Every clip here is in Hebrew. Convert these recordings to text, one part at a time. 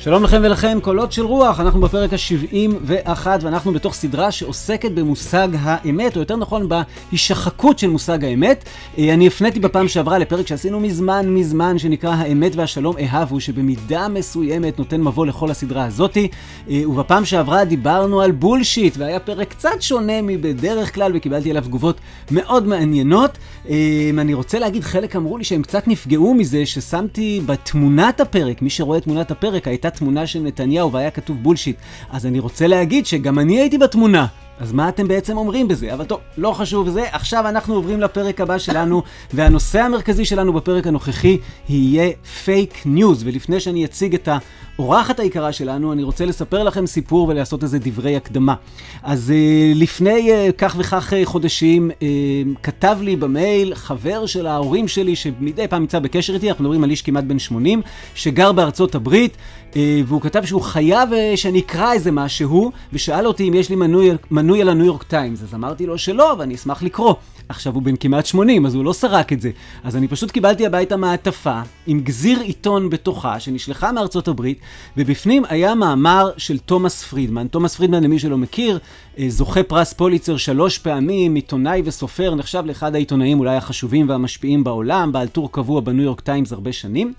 שלום לכם ולכן, קולות של רוח, אנחנו בפרק ה-71 ואנחנו בתוך סדרה שעוסקת במושג האמת, או יותר נכון בהישחקות של מושג האמת. אה, אני הפניתי בפעם שעברה לפרק שעשינו מזמן מזמן, שנקרא האמת והשלום אהבו, שבמידה מסוימת נותן מבוא לכל הסדרה הזאתי. אה, ובפעם שעברה דיברנו על בולשיט, והיה פרק קצת שונה מבדרך כלל, וקיבלתי עליו תגובות מאוד מעניינות. אה, אני רוצה להגיד, חלק אמרו לי שהם קצת נפגעו מזה ששמתי בתמונת הפרק, מי שרואה תמונת הפרק, הייתה תמונה של נתניהו והיה כתוב בולשיט. אז אני רוצה להגיד שגם אני הייתי בתמונה. אז מה אתם בעצם אומרים בזה? אבל טוב, לא חשוב זה. עכשיו אנחנו עוברים לפרק הבא שלנו, והנושא המרכזי שלנו בפרק הנוכחי יהיה פייק ניוז. ולפני שאני אציג את האורחת היקרה שלנו, אני רוצה לספר לכם סיפור ולעשות איזה דברי הקדמה. אז אה, לפני אה, כך וכך אה, חודשים, כתב לי במייל חבר של ההורים שלי, שמדי פעם נמצא בקשר איתי, אנחנו מדברים על איש כמעט בן 80, שגר בארצות הברית, והוא כתב שהוא חייב שאני אקרא איזה משהו, ושאל אותי אם יש לי מנוי, מנוי על הניו יורק טיימס. אז אמרתי לו שלא, ואני אשמח לקרוא. עכשיו הוא בן כמעט 80, אז הוא לא סרק את זה. אז אני פשוט קיבלתי הביתה מעטפה עם גזיר עיתון בתוכה, שנשלחה מארצות הברית, ובפנים היה מאמר של תומאס פרידמן. תומאס פרידמן, למי שלא מכיר, אה, זוכה פרס פוליצר שלוש פעמים, עיתונאי וסופר, נחשב לאחד העיתונאים אולי החשובים והמשפיעים בעולם, בעל טור קבוע בניו יורק טיימס הרבה שנים.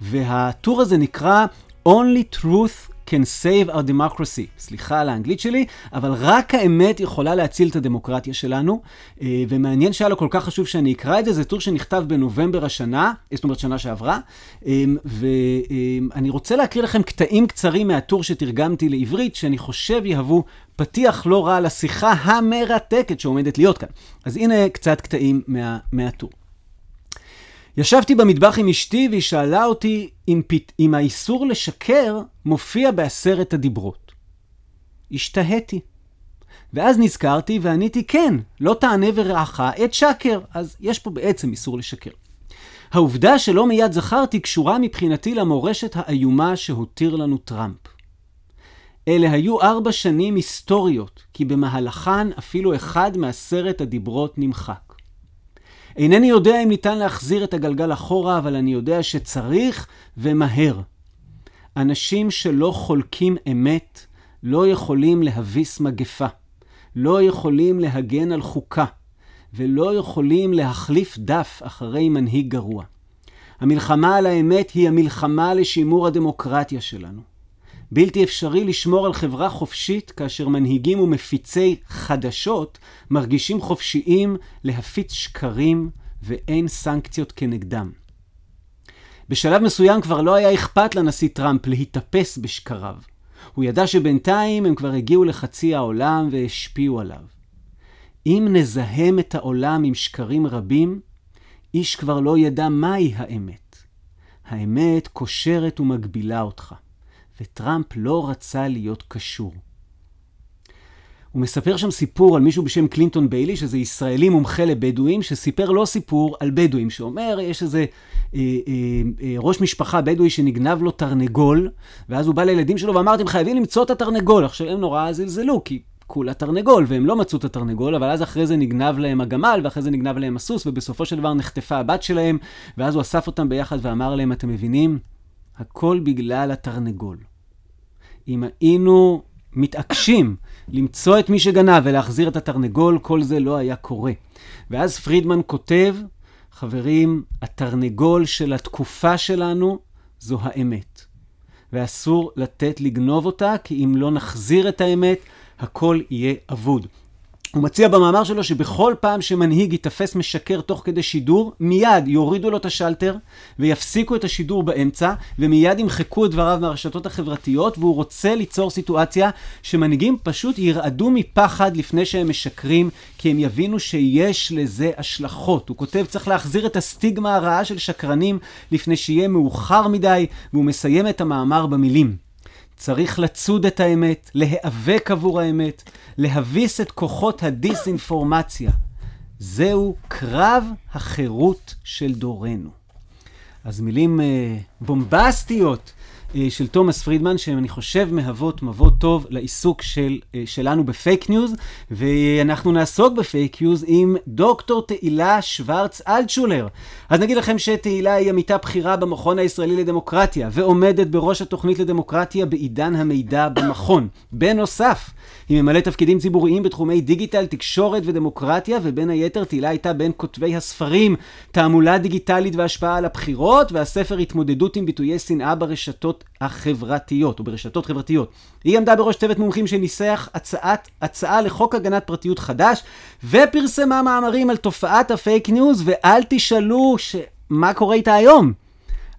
והטור הזה נקרא Only Truth can save our democracy. סליחה על האנגלית שלי, אבל רק האמת יכולה להציל את הדמוקרטיה שלנו. אה, ומעניין שהיה לו כל כך חשוב שאני אקרא את זה, זה טור שנכתב בנובמבר השנה, זאת אומרת שנה שעברה. אה, ואני רוצה להקריא לכם קטעים קצרים מהטור שתרגמתי לעברית, שאני חושב יהוו פתיח לא רע לשיחה המרתקת שעומדת להיות כאן. אז הנה קצת קטעים מה, מהטור. ישבתי במטבח עם אשתי והיא שאלה אותי אם, פת... אם האיסור לשקר מופיע בעשרת הדיברות. השתהיתי. ואז נזכרתי ועניתי כן, לא תענה ורעך את שקר, אז יש פה בעצם איסור לשקר. העובדה שלא מיד זכרתי קשורה מבחינתי למורשת האיומה שהותיר לנו טראמפ. אלה היו ארבע שנים היסטוריות, כי במהלכן אפילו אחד מעשרת הדיברות נמחק. אינני יודע אם ניתן להחזיר את הגלגל אחורה, אבל אני יודע שצריך ומהר. אנשים שלא חולקים אמת לא יכולים להביס מגפה, לא יכולים להגן על חוקה, ולא יכולים להחליף דף אחרי מנהיג גרוע. המלחמה על האמת היא המלחמה לשימור הדמוקרטיה שלנו. בלתי אפשרי לשמור על חברה חופשית כאשר מנהיגים ומפיצי חדשות מרגישים חופשיים להפיץ שקרים ואין סנקציות כנגדם. בשלב מסוים כבר לא היה אכפת לנשיא טראמפ להיתפס בשקריו. הוא ידע שבינתיים הם כבר הגיעו לחצי העולם והשפיעו עליו. אם נזהם את העולם עם שקרים רבים, איש כבר לא ידע מהי האמת. האמת קושרת ומגבילה אותך. וטראמפ לא רצה להיות קשור. הוא מספר שם סיפור על מישהו בשם קלינטון ביילי, שזה ישראלי מומחה לבדואים, שסיפר לו סיפור על בדואים, שאומר, יש איזה אה, אה, אה, ראש משפחה בדואי שנגנב לו תרנגול, ואז הוא בא לילדים שלו ואמר, אתם חייבים למצוא את התרנגול. עכשיו הם נורא זלזלו, כי כולה תרנגול, והם לא מצאו את התרנגול, אבל אז אחרי זה נגנב להם הגמל, ואחרי זה נגנב להם הסוס, ובסופו של דבר נחטפה הבת שלהם, ואז הוא אסף אותם ביחד ואמר להם, אתם מבינים? הכל בגלל התרנגול. אם היינו מתעקשים למצוא את מי שגנב ולהחזיר את התרנגול, כל זה לא היה קורה. ואז פרידמן כותב, חברים, התרנגול של התקופה שלנו זו האמת. ואסור לתת לגנוב אותה, כי אם לא נחזיר את האמת, הכל יהיה אבוד. הוא מציע במאמר שלו שבכל פעם שמנהיג ייתפס משקר תוך כדי שידור, מיד יורידו לו את השלטר ויפסיקו את השידור באמצע, ומיד ימחקו את דבריו מהרשתות החברתיות, והוא רוצה ליצור סיטואציה שמנהיגים פשוט ירעדו מפחד לפני שהם משקרים, כי הם יבינו שיש לזה השלכות. הוא כותב, צריך להחזיר את הסטיגמה הרעה של שקרנים לפני שיהיה מאוחר מדי, והוא מסיים את המאמר במילים. צריך לצוד את האמת, להיאבק עבור האמת, להביס את כוחות הדיסאינפורמציה. זהו קרב החירות של דורנו. אז מילים אה, בומבסטיות אה, של תומאס פרידמן, שאני חושב מהוות מבוא טוב לעיסוק של, אה, שלנו בפייק ניוז, ואנחנו נעסוק בפייק ניוז עם דוקטור תהילה שוורץ אלטשולר. אז נגיד לכם שתהילה היא עמיתה בכירה במכון הישראלי לדמוקרטיה, ועומדת בראש התוכנית לדמוקרטיה בעידן המידע במכון. בנוסף, היא ממלאת תפקידים ציבוריים בתחומי דיגיטל, תקשורת ודמוקרטיה, ובין היתר תהילה הייתה בין כותבי הספרים תעמולה דיגיטלית והשפעה על הבחירות, והספר התמודדות עם ביטויי שנאה ברשתות החברתיות, או ברשתות חברתיות. היא עמדה בראש צוות מומחים שניסח הצעת, הצעה לחוק הגנת פרטיות חדש, ופרסמה מאמרים על תופעת הפייק ניוז, ואל תשאלו ש... מה קורה איתה היום.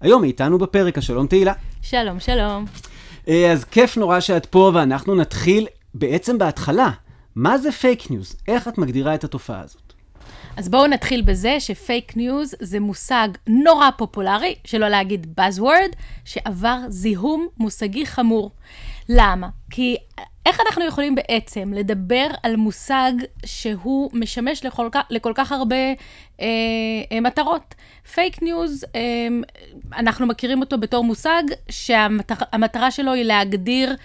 היום היא איתנו בפרק, השלום תהילה. שלום, שלום. אה, אז כיף נורא שאת פה, ואנחנו נתחיל בעצם בהתחלה. מה זה פייק ניוז? איך את מגדירה את התופעה הזאת? אז בואו נתחיל בזה שפייק ניוז זה מושג נורא פופולרי, שלא להגיד Buzzword, שעבר זיהום מושגי חמור. למה? כי איך אנחנו יכולים בעצם לדבר על מושג שהוא משמש לכל, לכל כך הרבה אה, אה, מטרות? פייק ניוז, אה, אנחנו מכירים אותו בתור מושג שהמטרה שלו היא להגדיר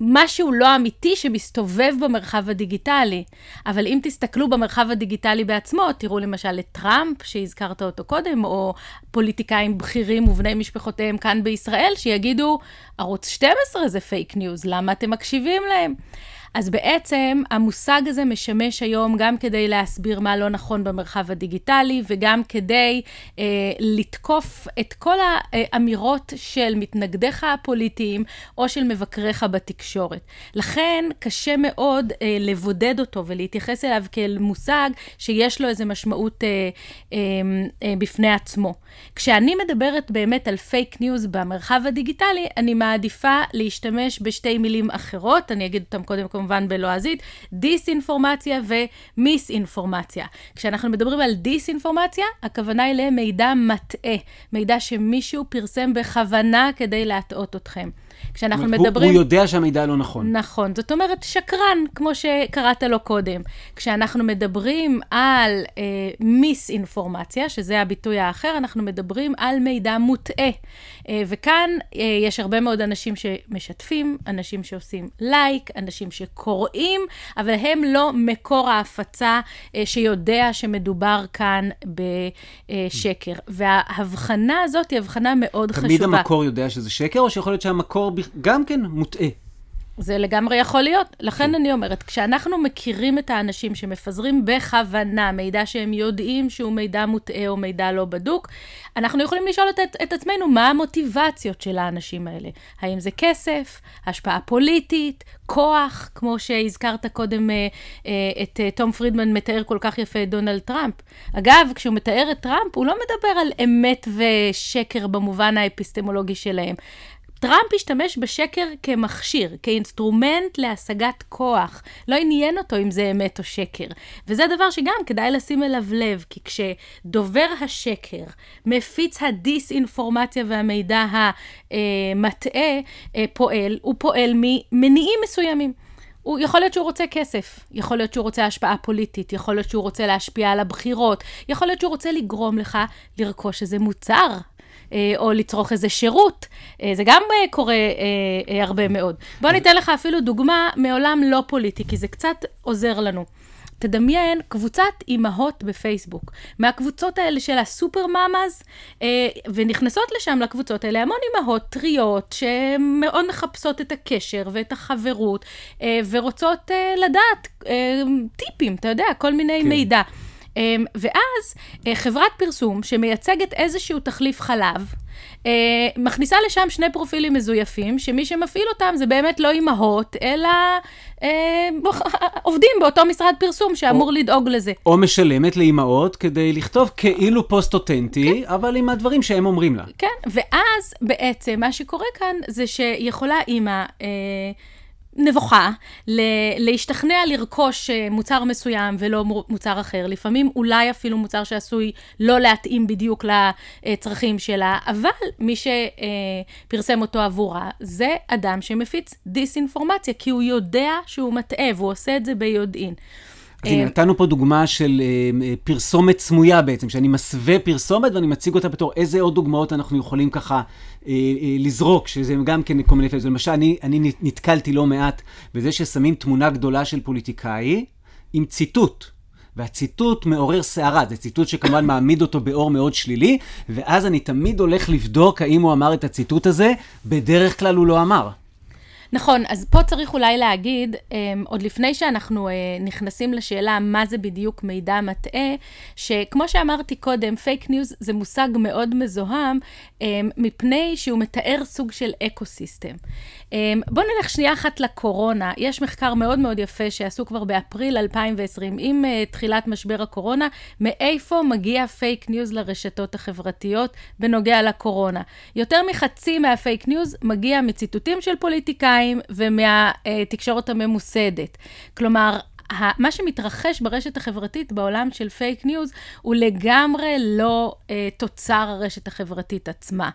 משהו לא אמיתי שמסתובב במרחב הדיגיטלי. אבל אם תסתכלו במרחב הדיגיטלי בעצמו, תראו למשל את טראמפ, שהזכרת אותו קודם, או פוליטיקאים בכירים ובני משפחותיהם כאן בישראל, שיגידו, ערוץ 12 זה פייק ניוז, למה אתם מקשיבים להם? אז בעצם המושג הזה משמש היום גם כדי להסביר מה לא נכון במרחב הדיגיטלי, וגם כדי אה, לתקוף את כל האמירות של מתנגדיך הפוליטיים או של מבקריך בתקשורת. לכן קשה מאוד אה, לבודד אותו ולהתייחס אליו כאל מושג שיש לו איזו משמעות אה, אה, אה, בפני עצמו. כשאני מדברת באמת על פייק ניוז במרחב הדיגיטלי, אני מעדיפה להשתמש בשתי מילים אחרות, אני אגיד אותם קודם כל. כמובן בלועזית, דיסאינפורמציה ומיסאינפורמציה. כשאנחנו מדברים על דיסאינפורמציה, הכוונה היא למידע מטעה, מידע שמישהו פרסם בכוונה כדי להטעות אתכם. כשאנחנו אומרת, מדברים... הוא, הוא יודע שהמידע לא נכון. נכון. זאת אומרת, שקרן, כמו שקראת לו קודם. כשאנחנו מדברים על אה, מיס-אינפורמציה, שזה הביטוי האחר, אנחנו מדברים על מידע מוטעה. אה, וכאן אה, יש הרבה מאוד אנשים שמשתפים, אנשים שעושים לייק, אנשים שקוראים, אבל הם לא מקור ההפצה אה, שיודע שמדובר כאן בשקר. וההבחנה הזאת היא הבחנה מאוד תמיד חשובה. תמיד המקור יודע שזה שקר, או שיכול להיות שהמקור גם כן מוטעה? זה לגמרי יכול להיות. לכן כן. אני אומרת, כשאנחנו מכירים את האנשים שמפזרים בכוונה מידע שהם יודעים שהוא מידע מוטעה או מידע לא בדוק, אנחנו יכולים לשאול את, את עצמנו מה המוטיבציות של האנשים האלה. האם זה כסף, השפעה פוליטית, כוח, כמו שהזכרת קודם אה, אה, את אה, תום פרידמן מתאר כל כך יפה את דונלד טראמפ. אגב, כשהוא מתאר את טראמפ, הוא לא מדבר על אמת ושקר במובן האפיסטמולוגי שלהם. טראמפ השתמש בשקר כמכשיר, כאינסטרומנט להשגת כוח. לא עניין אותו אם זה אמת או שקר. וזה דבר שגם כדאי לשים אליו לב, כי כשדובר השקר מפיץ הדיסאינפורמציה והמידע המטעה אה, פועל, הוא פועל ממניעים מסוימים. הוא, יכול להיות שהוא רוצה כסף, יכול להיות שהוא רוצה השפעה פוליטית, יכול להיות שהוא רוצה להשפיע על הבחירות, יכול להיות שהוא רוצה לגרום לך לרכוש איזה מוצר או לצרוך איזה שירות. אה, זה גם אה, קורה הרבה מאוד. בוא ניתן לך אפילו דוגמה מעולם לא פוליטי, כי זה קצת עוזר לנו. תדמיין קבוצת אימהות בפייסבוק, מהקבוצות האלה של הסופר מאמאז, ונכנסות לשם לקבוצות האלה המון אימהות טריות שמאוד מחפשות את הקשר ואת החברות, ורוצות לדעת טיפים, אתה יודע, כל מיני כן. מידע. אמ, ואז אה, חברת פרסום שמייצגת איזשהו תחליף חלב, אה, מכניסה לשם שני פרופילים מזויפים, שמי שמפעיל אותם זה באמת לא אימהות, אלא אה, עובדים באותו משרד פרסום שאמור או, לדאוג לזה. או משלמת לאימהות כדי לכתוב כאילו פוסט אותנטי, כן. אבל עם הדברים שהם אומרים לה. כן, ואז בעצם מה שקורה כאן זה שיכולה אימא... אה, נבוכה, להשתכנע לרכוש אה, מוצר מסוים ולא מוצר אחר. לפעמים אולי אפילו מוצר שעשוי לא להתאים בדיוק לצרכים שלה, אבל מי שפרסם אותו עבורה זה אדם שמפיץ דיסאינפורמציה, כי הוא יודע שהוא מטעה והוא עושה את זה ביודעין. אז הנה, נתנו פה דוגמה של אה, פרסומת סמויה בעצם, שאני מסווה פרסומת ואני מציג אותה בתור איזה עוד דוגמאות אנחנו יכולים ככה אה, אה, לזרוק, שזה גם כן כל מיני... למשל, אני, אני נתקלתי לא מעט בזה ששמים תמונה גדולה של פוליטיקאי עם ציטוט. והציטוט מעורר סערה, זה ציטוט שכמובן מעמיד אותו באור מאוד שלילי, ואז אני תמיד הולך לבדוק האם הוא אמר את הציטוט הזה, בדרך כלל הוא לא אמר. נכון, אז פה צריך אולי להגיד, אמ, עוד לפני שאנחנו אה, נכנסים לשאלה מה זה בדיוק מידע מטעה, שכמו שאמרתי קודם, פייק ניוז זה מושג מאוד מזוהם, אמ, מפני שהוא מתאר סוג של אקו-סיסטם. אמ, בואו נלך שנייה אחת לקורונה. יש מחקר מאוד מאוד יפה שעשו כבר באפריל 2020, עם אה, תחילת משבר הקורונה, מאיפה מגיע פייק ניוז לרשתות החברתיות בנוגע לקורונה. יותר מחצי מהפייק ניוז מגיע מציטוטים של פוליטיקאים ומהתקשורת הממוסדת. כלומר, מה שמתרחש ברשת החברתית בעולם של פייק ניוז הוא לגמרי לא אה, תוצר הרשת החברתית עצמה.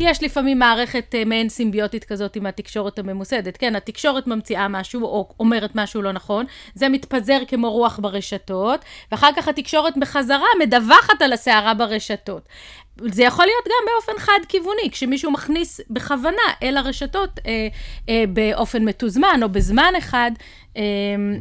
יש לפעמים מערכת אה, מעין סימביוטית כזאת עם התקשורת הממוסדת. כן, התקשורת ממציאה משהו או אומרת משהו לא נכון, זה מתפזר כמו רוח ברשתות, ואחר כך התקשורת בחזרה מדווחת על הסערה ברשתות. זה יכול להיות גם באופן חד-כיווני, כשמישהו מכניס בכוונה אל הרשתות אה, אה, באופן מתוזמן או בזמן אחד אה,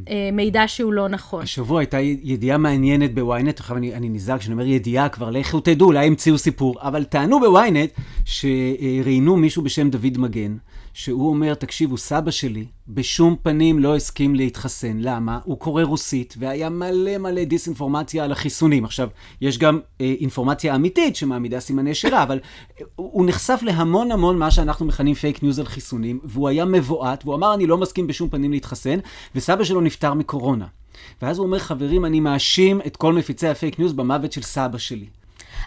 אה, מידע שהוא לא נכון. השבוע הייתה ידיעה מעניינת בוויינט, עכשיו אני, אני נזהר כשאני אומר ידיעה כבר, לכו תדעו, אולי המציאו סיפור, אבל טענו בוויינט שראיינו מישהו בשם דוד מגן, שהוא אומר, תקשיבו, סבא שלי בשום פנים לא הסכים להתחסן. למה? הוא קורא רוסית, והיה מלא מלא דיסאינפורמציה על החיסונים. עכשיו, יש גם אה, אינפורמציה אמיתית שמעמידה סימני שאלה, אבל אה, הוא נחשף להמון המון מה שאנחנו מכנים פייק ניוז על חיסונים, והוא היה מבועת, והוא אמר, אני לא מסכים בשום פנים להתחסן, וסבא שלו נפטר מקורונה. ואז הוא אומר, חברים, אני מאשים את כל מפיצי הפייק ניוז במוות של סבא שלי.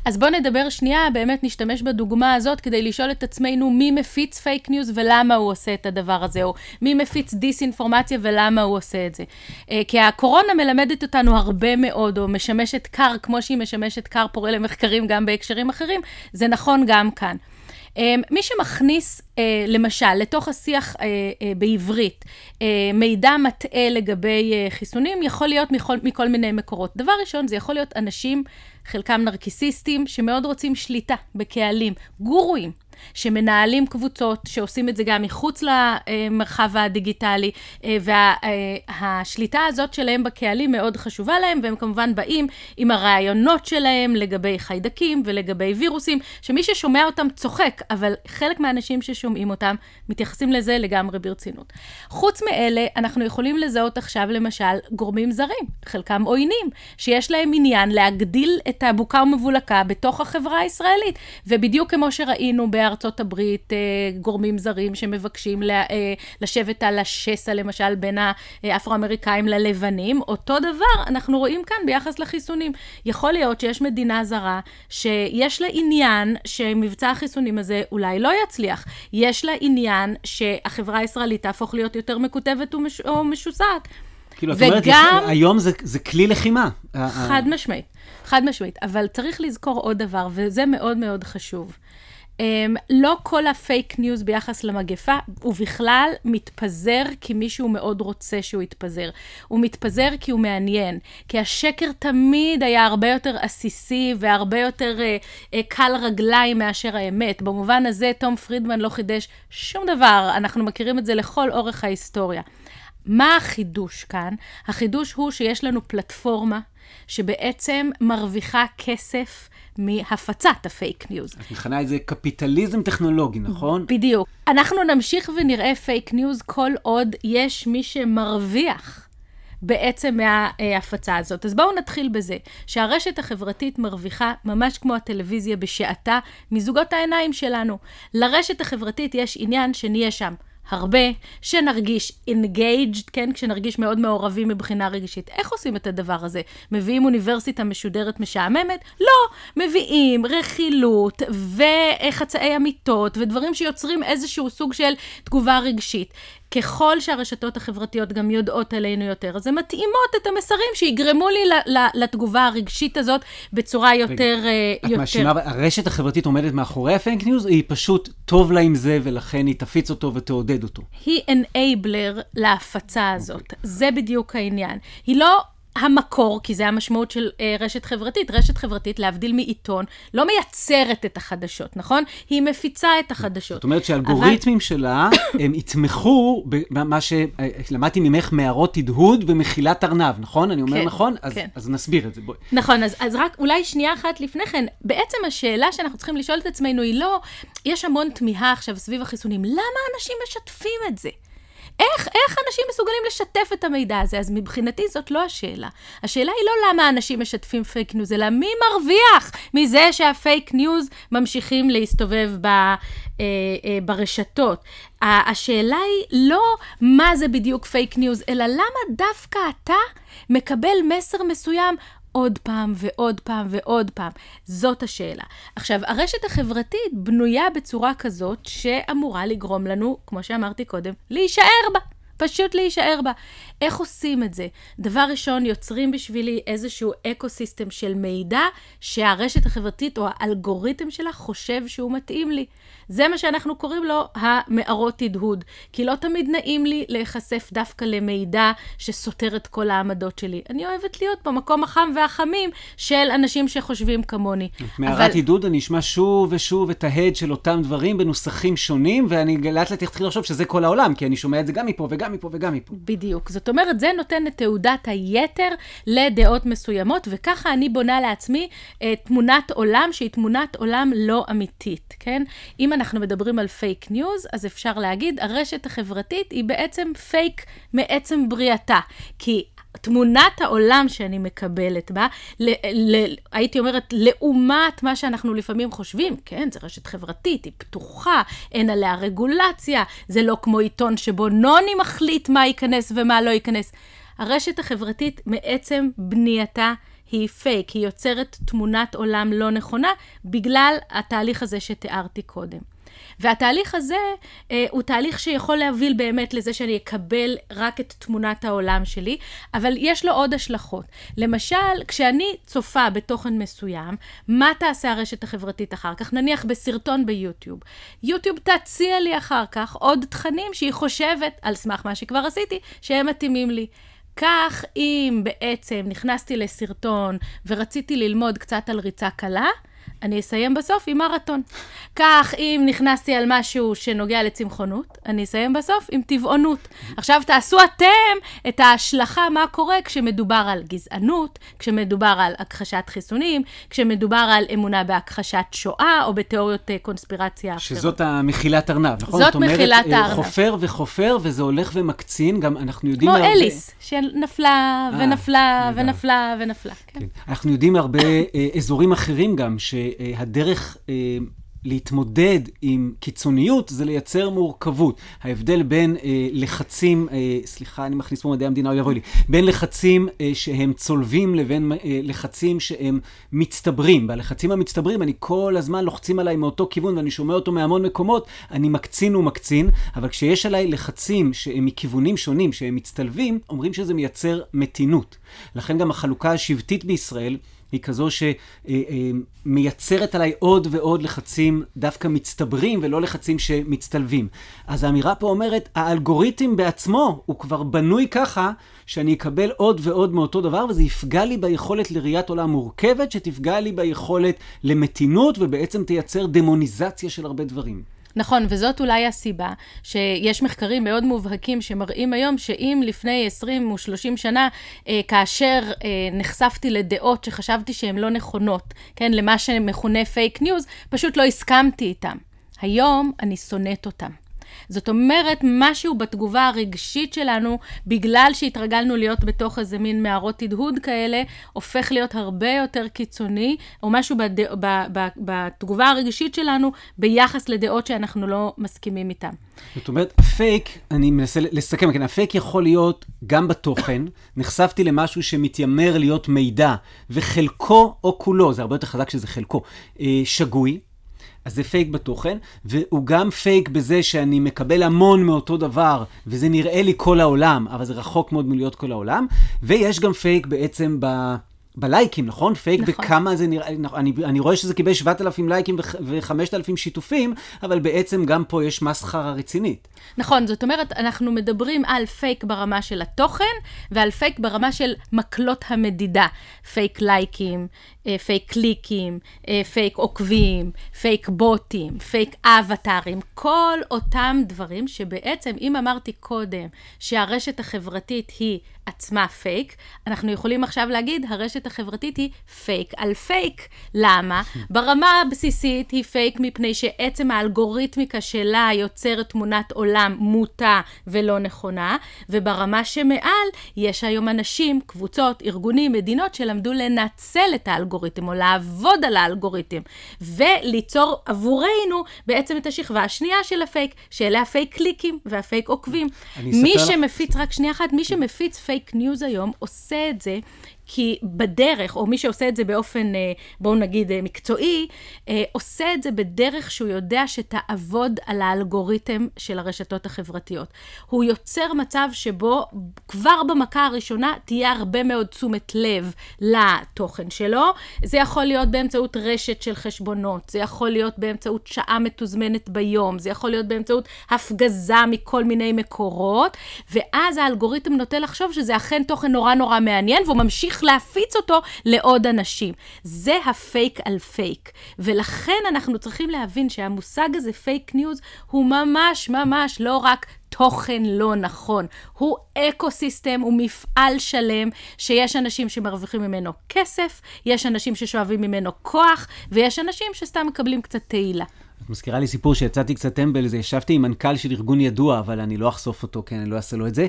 אז בואו נדבר שנייה, באמת נשתמש בדוגמה הזאת כדי לשאול את עצמנו מי מפיץ פייק ניוז ולמה הוא עושה את הדבר הזה, או מי מפיץ דיסאינפורמציה ולמה הוא עושה את זה. אה, כי הקורונה מלמדת אותנו הרבה מאוד, או משמשת קר, כמו שהיא משמשת קר פורה למחקרים גם בהקשרים אחרים, זה נכון גם כאן. אה, מי שמכניס, אה, למשל, לתוך השיח בעברית מידע מטעה לגבי חיסונים, יכול להיות מכל, מכל מיני מקורות. דבר ראשון, זה יכול להיות אנשים חלקם נרקיסיסטים, שמאוד רוצים שליטה בקהלים, גורואים. שמנהלים קבוצות, שעושים את זה גם מחוץ למרחב הדיגיטלי, אה, והשליטה הזאת שלהם בקהלים מאוד חשובה להם, והם כמובן באים עם הרעיונות שלהם לגבי חיידקים ולגבי וירוסים, שמי ששומע אותם צוחק, אבל חלק מהאנשים ששומעים אותם מתייחסים לזה לגמרי ברצינות. חוץ מאלה, אנחנו יכולים לזהות עכשיו למשל גורמים זרים, חלקם עוינים, שיש להם עניין להגדיל את הבוקה ומבולקה בתוך החברה הישראלית, ובדיוק כמו שראינו בהר... בארצות הברית אה, גורמים זרים שמבקשים אה, לשבת על השסע, למשל, בין האפרו-אמריקאים ללבנים. אותו דבר אנחנו רואים כאן ביחס לחיסונים. יכול להיות שיש מדינה זרה שיש לה עניין שמבצע החיסונים הזה אולי לא יצליח. יש לה עניין שהחברה הישראלית תהפוך להיות יותר מקוטבת ומש... או משוסעת. כאילו, את אומרת, וגם... היום זה, זה כלי לחימה. חד משמעית, חד משמעית. אבל צריך לזכור עוד דבר, וזה מאוד מאוד חשוב. אמ, לא כל הפייק ניוז ביחס למגפה, הוא בכלל מתפזר כי מישהו מאוד רוצה שהוא יתפזר. הוא מתפזר כי הוא מעניין. כי השקר תמיד היה הרבה יותר עסיסי והרבה יותר אה, אה, קל רגליים מאשר האמת. במובן הזה, תום פרידמן לא חידש שום דבר. אנחנו מכירים את זה לכל אורך ההיסטוריה. מה החידוש כאן? החידוש הוא שיש לנו פלטפורמה שבעצם מרוויחה כסף מהפצת הפייק ניוז. את מכנה את זה קפיטליזם טכנולוגי, נכון? בדיוק. אנחנו נמשיך ונראה פייק ניוז כל עוד יש מי שמרוויח. בעצם מההפצה הזאת. אז בואו נתחיל בזה, שהרשת החברתית מרוויחה, ממש כמו הטלוויזיה בשעתה, מזוגות העיניים שלנו. לרשת החברתית יש עניין שנהיה שם. הרבה, שנרגיש engaged, כן? כשנרגיש מאוד מעורבים מבחינה רגשית. איך עושים את הדבר הזה? מביאים אוניברסיטה משודרת משעממת? לא, מביאים רכילות וחצאי אמיתות ודברים שיוצרים איזשהו סוג של תגובה רגשית. ככל שהרשתות החברתיות גם יודעות עלינו יותר, אז הן מתאימות את המסרים שיגרמו לי לתגובה הרגשית הזאת בצורה יותר... את יותר... מאשימה, הרשת החברתית עומדת מאחורי הפייק ניוז, היא פשוט טוב לה עם זה, ולכן היא תפיץ אותו ותעודד אותו. היא enabler להפצה הזאת. אוקיי. אוקיי. זה בדיוק העניין. היא לא המקור, כי זה המשמעות של אה, רשת חברתית. רשת חברתית, להבדיל מעיתון, לא מייצרת את החדשות, נכון? היא מפיצה את החדשות. זאת אומרת שהאלגוריתמים אבל... שלה, הם יתמכו במה שלמדתי ממך, מערות הדהוד ומחילת ארנב, נכון? אני אומר כן, נכון? אז, כן. אז נסביר את זה, בואי. נכון, אז, אז רק אולי שנייה אחת לפני כן, בעצם השאלה שאנחנו צריכים לשאול את עצמנו היא לא, יש המון תמיהה עכשיו סביב החיסונים, למה אנשים משתפים את זה? איך, איך אנשים מסוגלים לשתף את המידע הזה? אז מבחינתי זאת לא השאלה. השאלה היא לא למה אנשים משתפים פייק ניוז, אלא מי מרוויח מזה שהפייק ניוז ממשיכים להסתובב ב, אה, אה, ברשתות. השאלה היא לא מה זה בדיוק פייק ניוז, אלא למה דווקא אתה מקבל מסר מסוים עוד פעם ועוד פעם ועוד פעם? זאת השאלה. עכשיו, הרשת החברתית בנויה בצורה כזאת שאמורה לגרום לנו, כמו שאמרתי קודם, להישאר בה. פשוט להישאר בה. איך עושים את זה? דבר ראשון, יוצרים בשבילי איזשהו ecosystem של מידע שהרשת החברתית או האלגוריתם שלה חושב שהוא מתאים לי. זה מה שאנחנו קוראים לזה מערות הדהוד. כי לא תמיד נעים לי להיחשף דווקא למידע שסותר את כל העמדות שלי. אני אוהבת להיות במקום החם והחמים של אנשים שחושבים כמוני. מערת אבל... הדהוד, אני אשמע שוב ושוב את ההד של אותם דברים בנוסחים שונים, ואני לאט לאט אתחיל לחשוב שזה כל העולם, כי אני שומע את זה גם מפה וגם מפה וגם מפה. בדיוק. זאת אומרת, זה נותן את תעודת היתר לדעות מסוימות, וככה אני בונה לעצמי אה, תמונת עולם שהיא תמונת עולם לא אמיתית, כן? אם אנחנו מדברים על פייק ניוז, אז אפשר להגיד, הרשת החברתית היא בעצם פייק מעצם בריאתה. כי תמונת העולם שאני מקבלת בה, ל, ל, הייתי אומרת, לעומת מה שאנחנו לפעמים חושבים, כן, זו רשת חברתית, היא פתוחה, אין עליה רגולציה, זה לא כמו עיתון שבו נוני מחליט מה ייכנס ומה לא ייכנס. הרשת החברתית, מעצם בנייתה, היא פייק, היא יוצרת תמונת עולם לא נכונה, בגלל התהליך הזה שתיארתי קודם. והתהליך הזה אה, הוא תהליך שיכול להוביל באמת לזה שאני אקבל רק את תמונת העולם שלי, אבל יש לו עוד השלכות. למשל, כשאני צופה בתוכן מסוים, מה תעשה הרשת החברתית אחר כך? נניח בסרטון ביוטיוב. יוטיוב תציע לי אחר כך עוד תכנים שהיא חושבת, על סמך מה שכבר עשיתי, שהם מתאימים לי. כך אם בעצם נכנסתי לסרטון ורציתי ללמוד קצת על ריצה קלה, אני אסיים בסוף עם מרתון. כך, אם נכנסתי על משהו שנוגע לצמחונות, אני אסיים בסוף עם טבעונות. עכשיו, תעשו אתם את ההשלכה מה קורה כשמדובר על גזענות, כשמדובר על הכחשת חיסונים, כשמדובר על אמונה בהכחשת שואה או בתיאוריות uh, קונספירציה אחרות. שזאת המחילת ארנב, נכון? זאת מחילת אה, הארנב. חופר וחופר, וזה הולך ומקצין, גם אנחנו יודעים... כמו הרבה... אליס, שנפלה 아, אה, ונפלה ונפלה ונפלה. כן. כן. אנחנו יודעים הרבה אזורים אחרים גם, ש... שהדרך אה, להתמודד עם קיצוניות זה לייצר מורכבות. ההבדל בין אה, לחצים, אה, סליחה, אני מכניס פה מדעי המדינה, הוא יבוא לי, בין לחצים שהם צולבים לבין לחצים שהם מצטברים. בלחצים המצטברים, אני כל הזמן לוחצים עליי מאותו כיוון ואני שומע אותו מהמון מקומות, אני מקצין ומקצין, אבל כשיש עליי לחצים שהם מכיוונים שונים, שהם מצטלבים, אומרים שזה מייצר מתינות. לכן גם החלוקה השבטית בישראל היא כזו שמייצרת עליי עוד ועוד לחצים דווקא מצטברים ולא לחצים שמצטלבים. אז האמירה פה אומרת, האלגוריתם בעצמו הוא כבר בנוי ככה שאני אקבל עוד ועוד מאותו דבר, וזה יפגע לי ביכולת לראיית עולם מורכבת, שתפגע לי ביכולת למתינות ובעצם תייצר דמוניזציה של הרבה דברים. נכון, וזאת אולי הסיבה שיש מחקרים מאוד מובהקים שמראים היום שאם לפני 20 או 30 שנה, אה, כאשר אה, נחשפתי לדעות שחשבתי שהן לא נכונות, כן, למה שמכונה פייק ניוז, פשוט לא הסכמתי איתם. היום אני שונאת אותם. זאת אומרת, משהו בתגובה הרגשית שלנו, בגלל שהתרגלנו להיות בתוך איזה מין מערות הדהוד כאלה, הופך להיות הרבה יותר קיצוני, או משהו בד... ב... ב... בתגובה הרגשית שלנו ביחס לדעות שאנחנו לא מסכימים איתן. זאת אומרת, פייק, אני מנסה לסכם, כן, הפייק יכול להיות גם בתוכן, נחשפתי למשהו שמתיימר להיות מידע, וחלקו או כולו, זה הרבה יותר חזק שזה חלקו, אה, שגוי. אז זה פייק בתוכן, והוא גם פייק בזה שאני מקבל המון מאותו דבר, וזה נראה לי כל העולם, אבל זה רחוק מאוד מלהיות כל העולם, ויש גם פייק בעצם ב... בלייקים, נכון? פייק נכון. בכמה זה נראה, נכון, אני, אני רואה שזה קיבל 7,000 לייקים ו-5,000 שיתופים, אבל בעצם גם פה יש מסחרה רצינית. נכון, זאת אומרת, אנחנו מדברים על פייק ברמה של התוכן, ועל פייק ברמה של מקלות המדידה. פייק לייקים, פייק קליקים, אה, פייק עוקבים, פייק בוטים, פייק אבטארים, כל אותם דברים שבעצם, אם אמרתי קודם שהרשת החברתית היא עצמה פייק, אנחנו יכולים עכשיו להגיד, הרשת החברתית היא פייק על פייק. למה? ברמה הבסיסית היא פייק מפני שעצם האלגוריתמיקה שלה יוצרת תמונת עולם מוטה ולא נכונה, וברמה שמעל יש היום אנשים, קבוצות, ארגונים, מדינות שלמדו לנצל את האלגוריתם או לעבוד על האלגוריתם, וליצור עבורנו בעצם את השכבה השנייה של הפייק, שאלה הפייק קליקים והפייק עוקבים. מי לך... שמפיץ, רק שנייה אחת, מי שמפיץ פייק ניוז היום עושה את זה כי בדרך, או מי שעושה את זה באופן, אה, בואו נגיד, אה, מקצועי, אה, עושה את זה בדרך שהוא יודע שתעבוד על האלגוריתם של הרשתות החברתיות. הוא יוצר מצב שבו כבר במכה הראשונה תהיה הרבה מאוד תשומת לב לתוכן שלו. זה יכול להיות באמצעות רשת של חשבונות, זה יכול להיות באמצעות שעה מתוזמנת ביום, זה יכול להיות באמצעות הפגזה מכל מיני מקורות, ואז האלגוריתם נוטה לחשוב שזה אכן תוכן נורא נורא מעניין, והוא ממשיך להפיץ אותו לעוד אנשים. זה הפייק על פייק. ולכן אנחנו צריכים להבין שהמושג הזה, פייק ניוז, הוא ממש ממש לא רק תוכן לא נכון. הוא אקו-סיסטם, הוא מפעל שלם, שיש אנשים שמרוויחים ממנו כסף, יש אנשים ששואבים ממנו כוח, ויש אנשים שסתם מקבלים קצת תהילה. את מזכירה לי סיפור שיצאתי קצת טמבל, זה ישבתי עם מנכ"ל של ארגון ידוע, אבל אני לא אחשוף אותו, כן, אני לא אעשה לו את זה,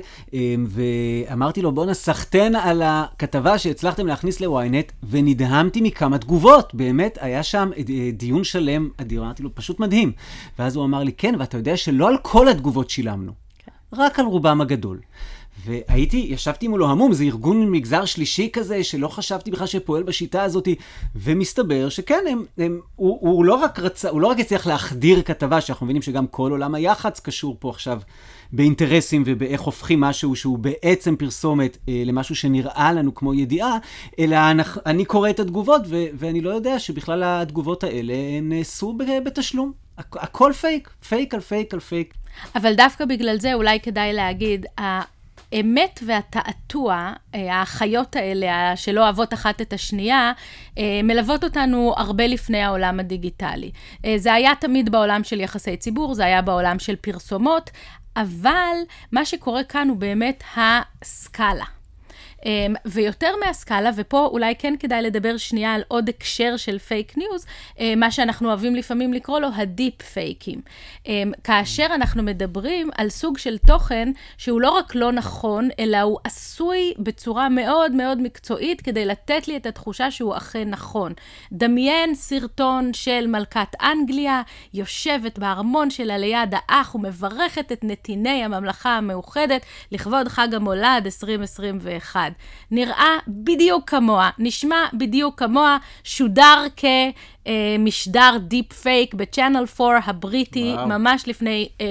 ואמרתי לו, בואנה, סחטיין על הכתבה שהצלחתם להכניס ל-ynet, ונדהמתי מכמה תגובות, באמת, היה שם דיון שלם אדיר, אמרתי לו, פשוט מדהים. ואז הוא אמר לי, כן, ואתה יודע שלא על כל התגובות שילמנו, רק על רובם הגדול. והייתי, ישבתי מולו המום, זה ארגון מגזר שלישי כזה, שלא חשבתי בכלל שפועל בשיטה הזאת, ומסתבר שכן, הם, הם, הוא, הוא, לא רק רצה, הוא לא רק הצליח להחדיר כתבה, שאנחנו מבינים שגם כל עולם היח"צ קשור פה עכשיו באינטרסים ובאיך הופכים משהו שהוא בעצם פרסומת אה, למשהו שנראה לנו כמו ידיעה, אלא אני, אני קורא את התגובות, ו, ואני לא יודע שבכלל התגובות האלה נעשו בתשלום. הכ- הכל פייק, פייק על פייק על פייק. אבל דווקא בגלל זה אולי כדאי להגיד, האמת והתעתוע, האחיות האלה, שלא אוהבות אחת את השנייה, מלוות אותנו הרבה לפני העולם הדיגיטלי. זה היה תמיד בעולם של יחסי ציבור, זה היה בעולם של פרסומות, אבל מה שקורה כאן הוא באמת הסקאלה. ויותר מהסקאלה, ופה אולי כן כדאי לדבר שנייה על עוד הקשר של פייק ניוז, מה שאנחנו אוהבים לפעמים לקרוא לו הדיפ פייקים. כאשר אנחנו מדברים על סוג של תוכן שהוא לא רק לא נכון, אלא הוא עשוי בצורה מאוד מאוד מקצועית כדי לתת לי את התחושה שהוא אכן נכון. דמיין סרטון של מלכת אנגליה, יושבת בארמון שלה ליד האח ומברכת את נתיני הממלכה המאוחדת לכבוד חג המולד 2021. נראה בדיוק כמוה, נשמע בדיוק כמוה, שודר כמשדר דיפ פייק ב Channel 4 הבריטי, וואו. ממש לפני אה,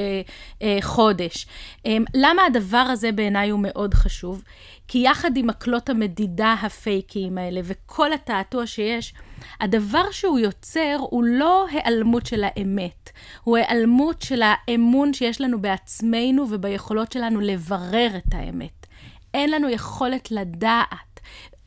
אה, חודש. אה, למה הדבר הזה בעיניי הוא מאוד חשוב? כי יחד עם מקלות המדידה הפייקיים האלה וכל התעתוע שיש, הדבר שהוא יוצר הוא לא היעלמות של האמת, הוא היעלמות של האמון שיש לנו בעצמנו וביכולות שלנו לברר את האמת. אין לנו יכולת לדעת.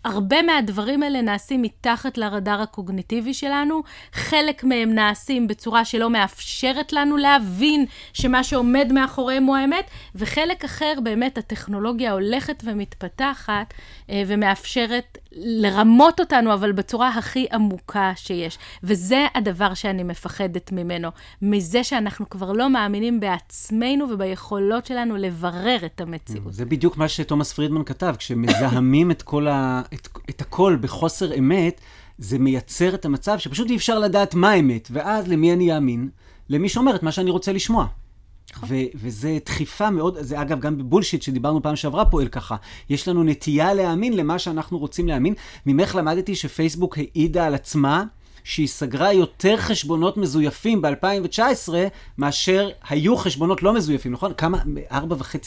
הרבה מהדברים האלה נעשים מתחת לרדאר הקוגניטיבי שלנו, חלק מהם נעשים בצורה שלא מאפשרת לנו להבין שמה שעומד מאחוריהם הוא האמת, וחלק אחר באמת הטכנולוגיה הולכת ומתפתחת ומאפשרת לרמות אותנו, אבל בצורה הכי עמוקה שיש. וזה הדבר שאני מפחדת ממנו, מזה שאנחנו כבר לא מאמינים בעצמנו וביכולות שלנו לברר את המציאות. זה בדיוק מה שתומאס פרידמן כתב, כשמזהמים את כל ה... את, את הכל בחוסר אמת, זה מייצר את המצב שפשוט אי אפשר לדעת מה האמת, ואז למי אני אאמין? למי שאומר את מה שאני רוצה לשמוע. ו- וזה דחיפה מאוד, זה אגב גם בבולשיט שדיברנו פעם שעברה פועל ככה. יש לנו נטייה להאמין למה שאנחנו רוצים להאמין. ממך למדתי שפייסבוק העידה על עצמה שהיא סגרה יותר חשבונות מזויפים ב-2019 מאשר היו חשבונות לא מזויפים, נכון? כמה? 4.5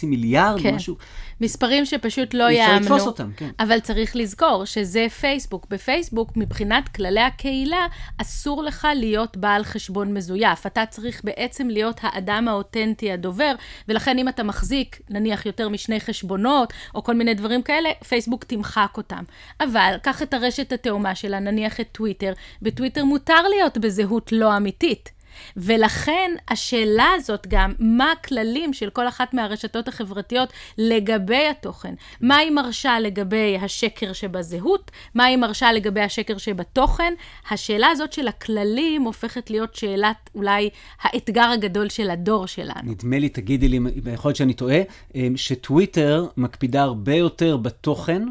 מיליארד? כן. משהו? מספרים שפשוט לא אי אפשר יאמנו. לתפוס אותם, כן. אבל צריך לזכור שזה פייסבוק. בפייסבוק, מבחינת כללי הקהילה, אסור לך להיות בעל חשבון מזויף. אתה צריך בעצם להיות האדם האותנטי הדובר, ולכן אם אתה מחזיק, נניח, יותר משני חשבונות, או כל מיני דברים כאלה, פייסבוק תמחק אותם. אבל, קח את הרשת התאומה שלה, נניח את טוויטר, בטוויטר מותר להיות בזהות לא אמיתית. ולכן השאלה הזאת גם, מה הכללים של כל אחת מהרשתות החברתיות לגבי התוכן? מה היא מרשה לגבי השקר שבזהות? מה היא מרשה לגבי השקר שבתוכן? השאלה הזאת של הכללים הופכת להיות שאלת אולי האתגר הגדול של הדור שלנו. נדמה לי, תגידי לי, יכול להיות שאני טועה, אמ, שטוויטר מקפידה הרבה יותר בתוכן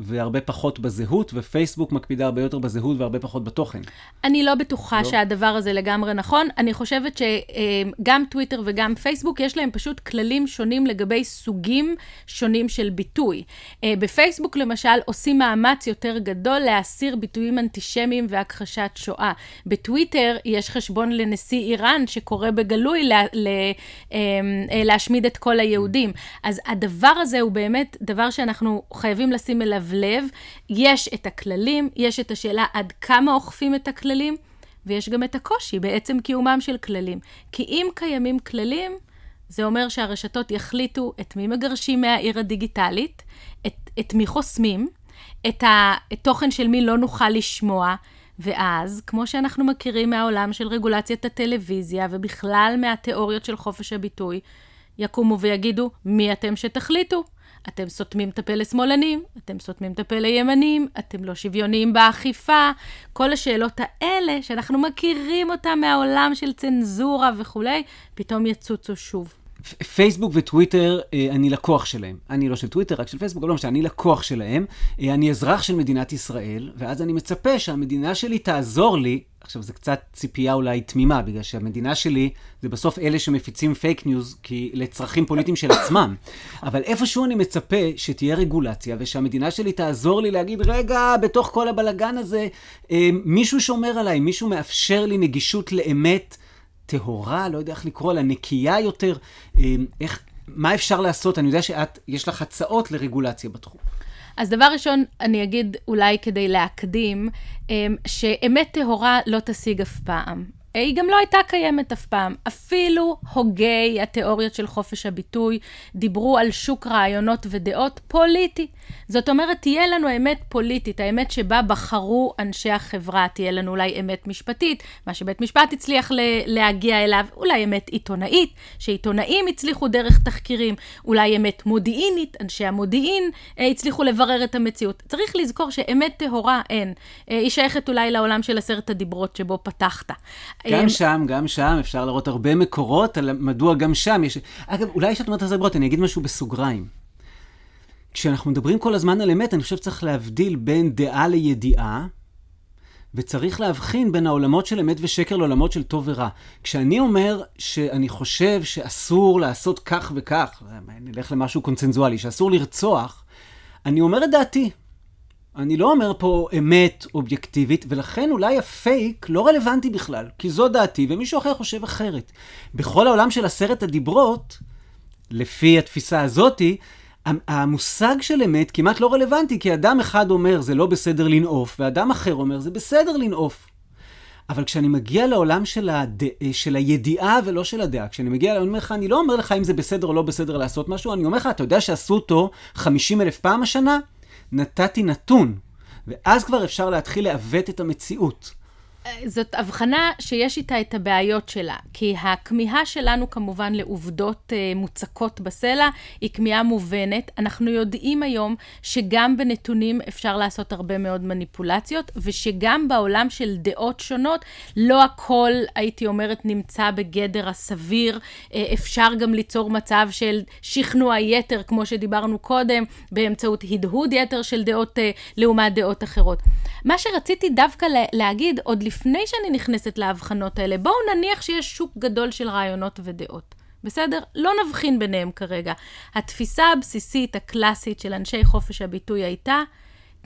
והרבה פחות בזהות, ופייסבוק מקפידה הרבה יותר בזהות והרבה פחות בתוכן. אני לא בטוחה לא? שהדבר הזה לגמרי נכון. אני חושבת שגם טוויטר וגם פייסבוק, יש להם פשוט כללים שונים לגבי סוגים שונים של ביטוי. אה, בפייסבוק, למשל, עושים מאמץ יותר גדול להסיר ביטויים אנטישמיים והכחשת שואה. בטוויטר יש חשבון לנשיא איראן שקורא בגלוי לה, לה, אה, אה, להשמיד את כל היהודים. אז הדבר הזה הוא באמת דבר שאנחנו חייבים לשים אליו לב. יש את הכללים, יש את השאלה עד כמה אוכפים את הכללים, ויש גם את הקושי בעצם קיומם של כללים. כי אם קיימים כללים, זה אומר שהרשתות יחליטו את מי מגרשים מהעיר הדיגיטלית, את, את מי חוסמים, את התוכן של מי לא נוכל לשמוע, ואז, כמו שאנחנו מכירים מהעולם של רגולציית הטלוויזיה, ובכלל מהתיאוריות של חופש הביטוי, יקומו ויגידו, מי אתם שתחליטו? אתם סותמים את הפה לשמאלנים, אתם סותמים את הפה לימנים, אתם לא שוויוניים באכיפה. כל השאלות האלה, שאנחנו מכירים אותן מהעולם של צנזורה וכולי, פתאום יצוצו שוב. פייסבוק וטוויטר, אה, אני לקוח שלהם. אני לא של טוויטר, רק של פייסבוק, אבל לא משנה, אני לקוח שלהם. אה, אני אזרח של מדינת ישראל, ואז אני מצפה שהמדינה שלי תעזור לי. עכשיו, זו קצת ציפייה אולי תמימה, בגלל שהמדינה שלי זה בסוף אלה שמפיצים פייק ניוז, כי לצרכים פוליטיים של עצמם. אבל איפשהו אני מצפה שתהיה רגולציה, ושהמדינה שלי תעזור לי להגיד, רגע, בתוך כל הבלגן הזה, אה, מישהו שומר עליי, מישהו מאפשר לי נגישות לאמת. טהורה, לא יודע איך לקרוא לה, נקייה יותר. איך, מה אפשר לעשות? אני יודע שאת, יש לך הצעות לרגולציה בתחום. אז דבר ראשון, אני אגיד אולי כדי להקדים, שאמת טהורה לא תשיג אף פעם. היא גם לא הייתה קיימת אף פעם. אפילו הוגי התיאוריות של חופש הביטוי דיברו על שוק רעיונות ודעות פוליטי. זאת אומרת, תהיה לנו אמת פוליטית, האמת שבה בחרו אנשי החברה, תהיה לנו אולי אמת משפטית, מה שבית משפט הצליח להגיע אליו, אולי אמת עיתונאית, שעיתונאים הצליחו דרך תחקירים, אולי אמת מודיעינית, אנשי המודיעין אה, הצליחו לברר את המציאות. צריך לזכור שאמת טהורה אין. אה, היא שייכת אולי לעולם של עשרת הדיברות שבו פתחת. גם. שם, גם שם, אפשר לראות הרבה מקורות על מדוע גם שם יש... אגב, אולי כשאת אומרת עשרת הדיברות, אני אגיד משהו בסוגריים. כשאנחנו מדברים כל הזמן על אמת, אני חושב שצריך להבדיל בין דעה לידיעה, וצריך להבחין בין העולמות של אמת ושקר לעולמות של טוב ורע. כשאני אומר שאני חושב שאסור לעשות כך וכך, נלך למשהו קונצנזואלי, שאסור לרצוח, אני אומר את דעתי. אני לא אומר פה אמת אובייקטיבית, ולכן אולי הפייק לא רלוונטי בכלל, כי זו דעתי, ומישהו אחר חושב אחרת. בכל העולם של עשרת הדיברות, לפי התפיסה הזאתי, המושג של אמת כמעט לא רלוונטי, כי אדם אחד אומר זה לא בסדר לנעוף, ואדם אחר אומר זה בסדר לנעוף. אבל כשאני מגיע לעולם של, הד... של הידיעה ולא של הדעה, כשאני מגיע, אני אומר לך, אני לא אומר לך אם זה בסדר או לא בסדר לעשות משהו, אני אומר לך, אתה יודע שעשו אותו 50 אלף פעם השנה? נתתי נתון, ואז כבר אפשר להתחיל לעוות את המציאות. זאת הבחנה שיש איתה את הבעיות שלה, כי הכמיהה שלנו כמובן לעובדות uh, מוצקות בסלע היא כמיהה מובנת. אנחנו יודעים היום שגם בנתונים אפשר לעשות הרבה מאוד מניפולציות, ושגם בעולם של דעות שונות, לא הכל, הייתי אומרת, נמצא בגדר הסביר. Uh, אפשר גם ליצור מצב של שכנוע יתר, כמו שדיברנו קודם, באמצעות הדהוד יתר של דעות uh, לעומת דעות אחרות. מה שרציתי דווקא להגיד, עוד לפני שאני נכנסת להבחנות האלה, בואו נניח שיש שוק גדול של רעיונות ודעות. בסדר? לא נבחין ביניהם כרגע. התפיסה הבסיסית הקלאסית של אנשי חופש הביטוי הייתה,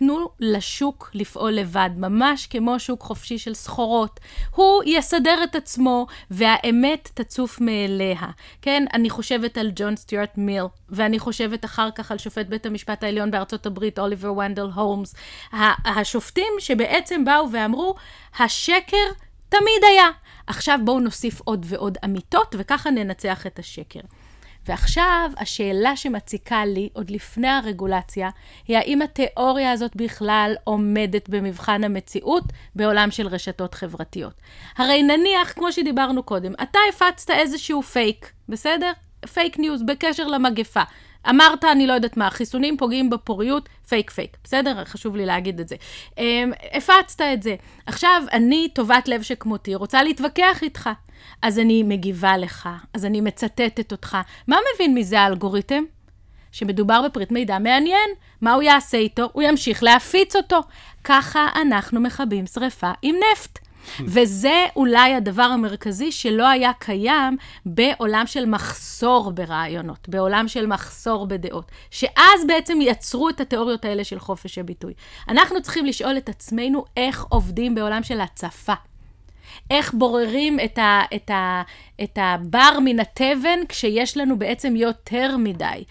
תנו לשוק לפעול לבד, ממש כמו שוק חופשי של סחורות. הוא יסדר את עצמו, והאמת תצוף מאליה. כן, אני חושבת על ג'ון סטיוארט מיל, ואני חושבת אחר כך על שופט בית המשפט העליון בארצות הברית, אוליבר ונדל הולמס. השופטים שבעצם באו ואמרו, השקר תמיד היה. עכשיו בואו נוסיף עוד ועוד אמיתות, וככה ננצח את השקר. ועכשיו, השאלה שמציקה לי, עוד לפני הרגולציה, היא האם התיאוריה הזאת בכלל עומדת במבחן המציאות בעולם של רשתות חברתיות. הרי נניח, כמו שדיברנו קודם, אתה הפצת איזשהו פייק, בסדר? פייק ניוז בקשר למגפה. אמרת, אני לא יודעת מה, חיסונים פוגעים בפוריות, פייק פייק, בסדר? חשוב לי להגיד את זה. אמ, הפצת את זה. עכשיו, אני, טובת לב שכמותי, רוצה להתווכח איתך. אז אני מגיבה לך, אז אני מצטטת אותך. מה מבין מזה האלגוריתם? שמדובר בפריט מידע מעניין. מה הוא יעשה איתו? הוא ימשיך להפיץ אותו. ככה אנחנו מכבים שריפה עם נפט. וזה אולי הדבר המרכזי שלא היה קיים בעולם של מחסור ברעיונות, בעולם של מחסור בדעות, שאז בעצם יצרו את התיאוריות האלה של חופש הביטוי. אנחנו צריכים לשאול את עצמנו איך עובדים בעולם של הצפה. איך בוררים את, ה, את, ה, את הבר מן התבן כשיש לנו בעצם יותר מדי.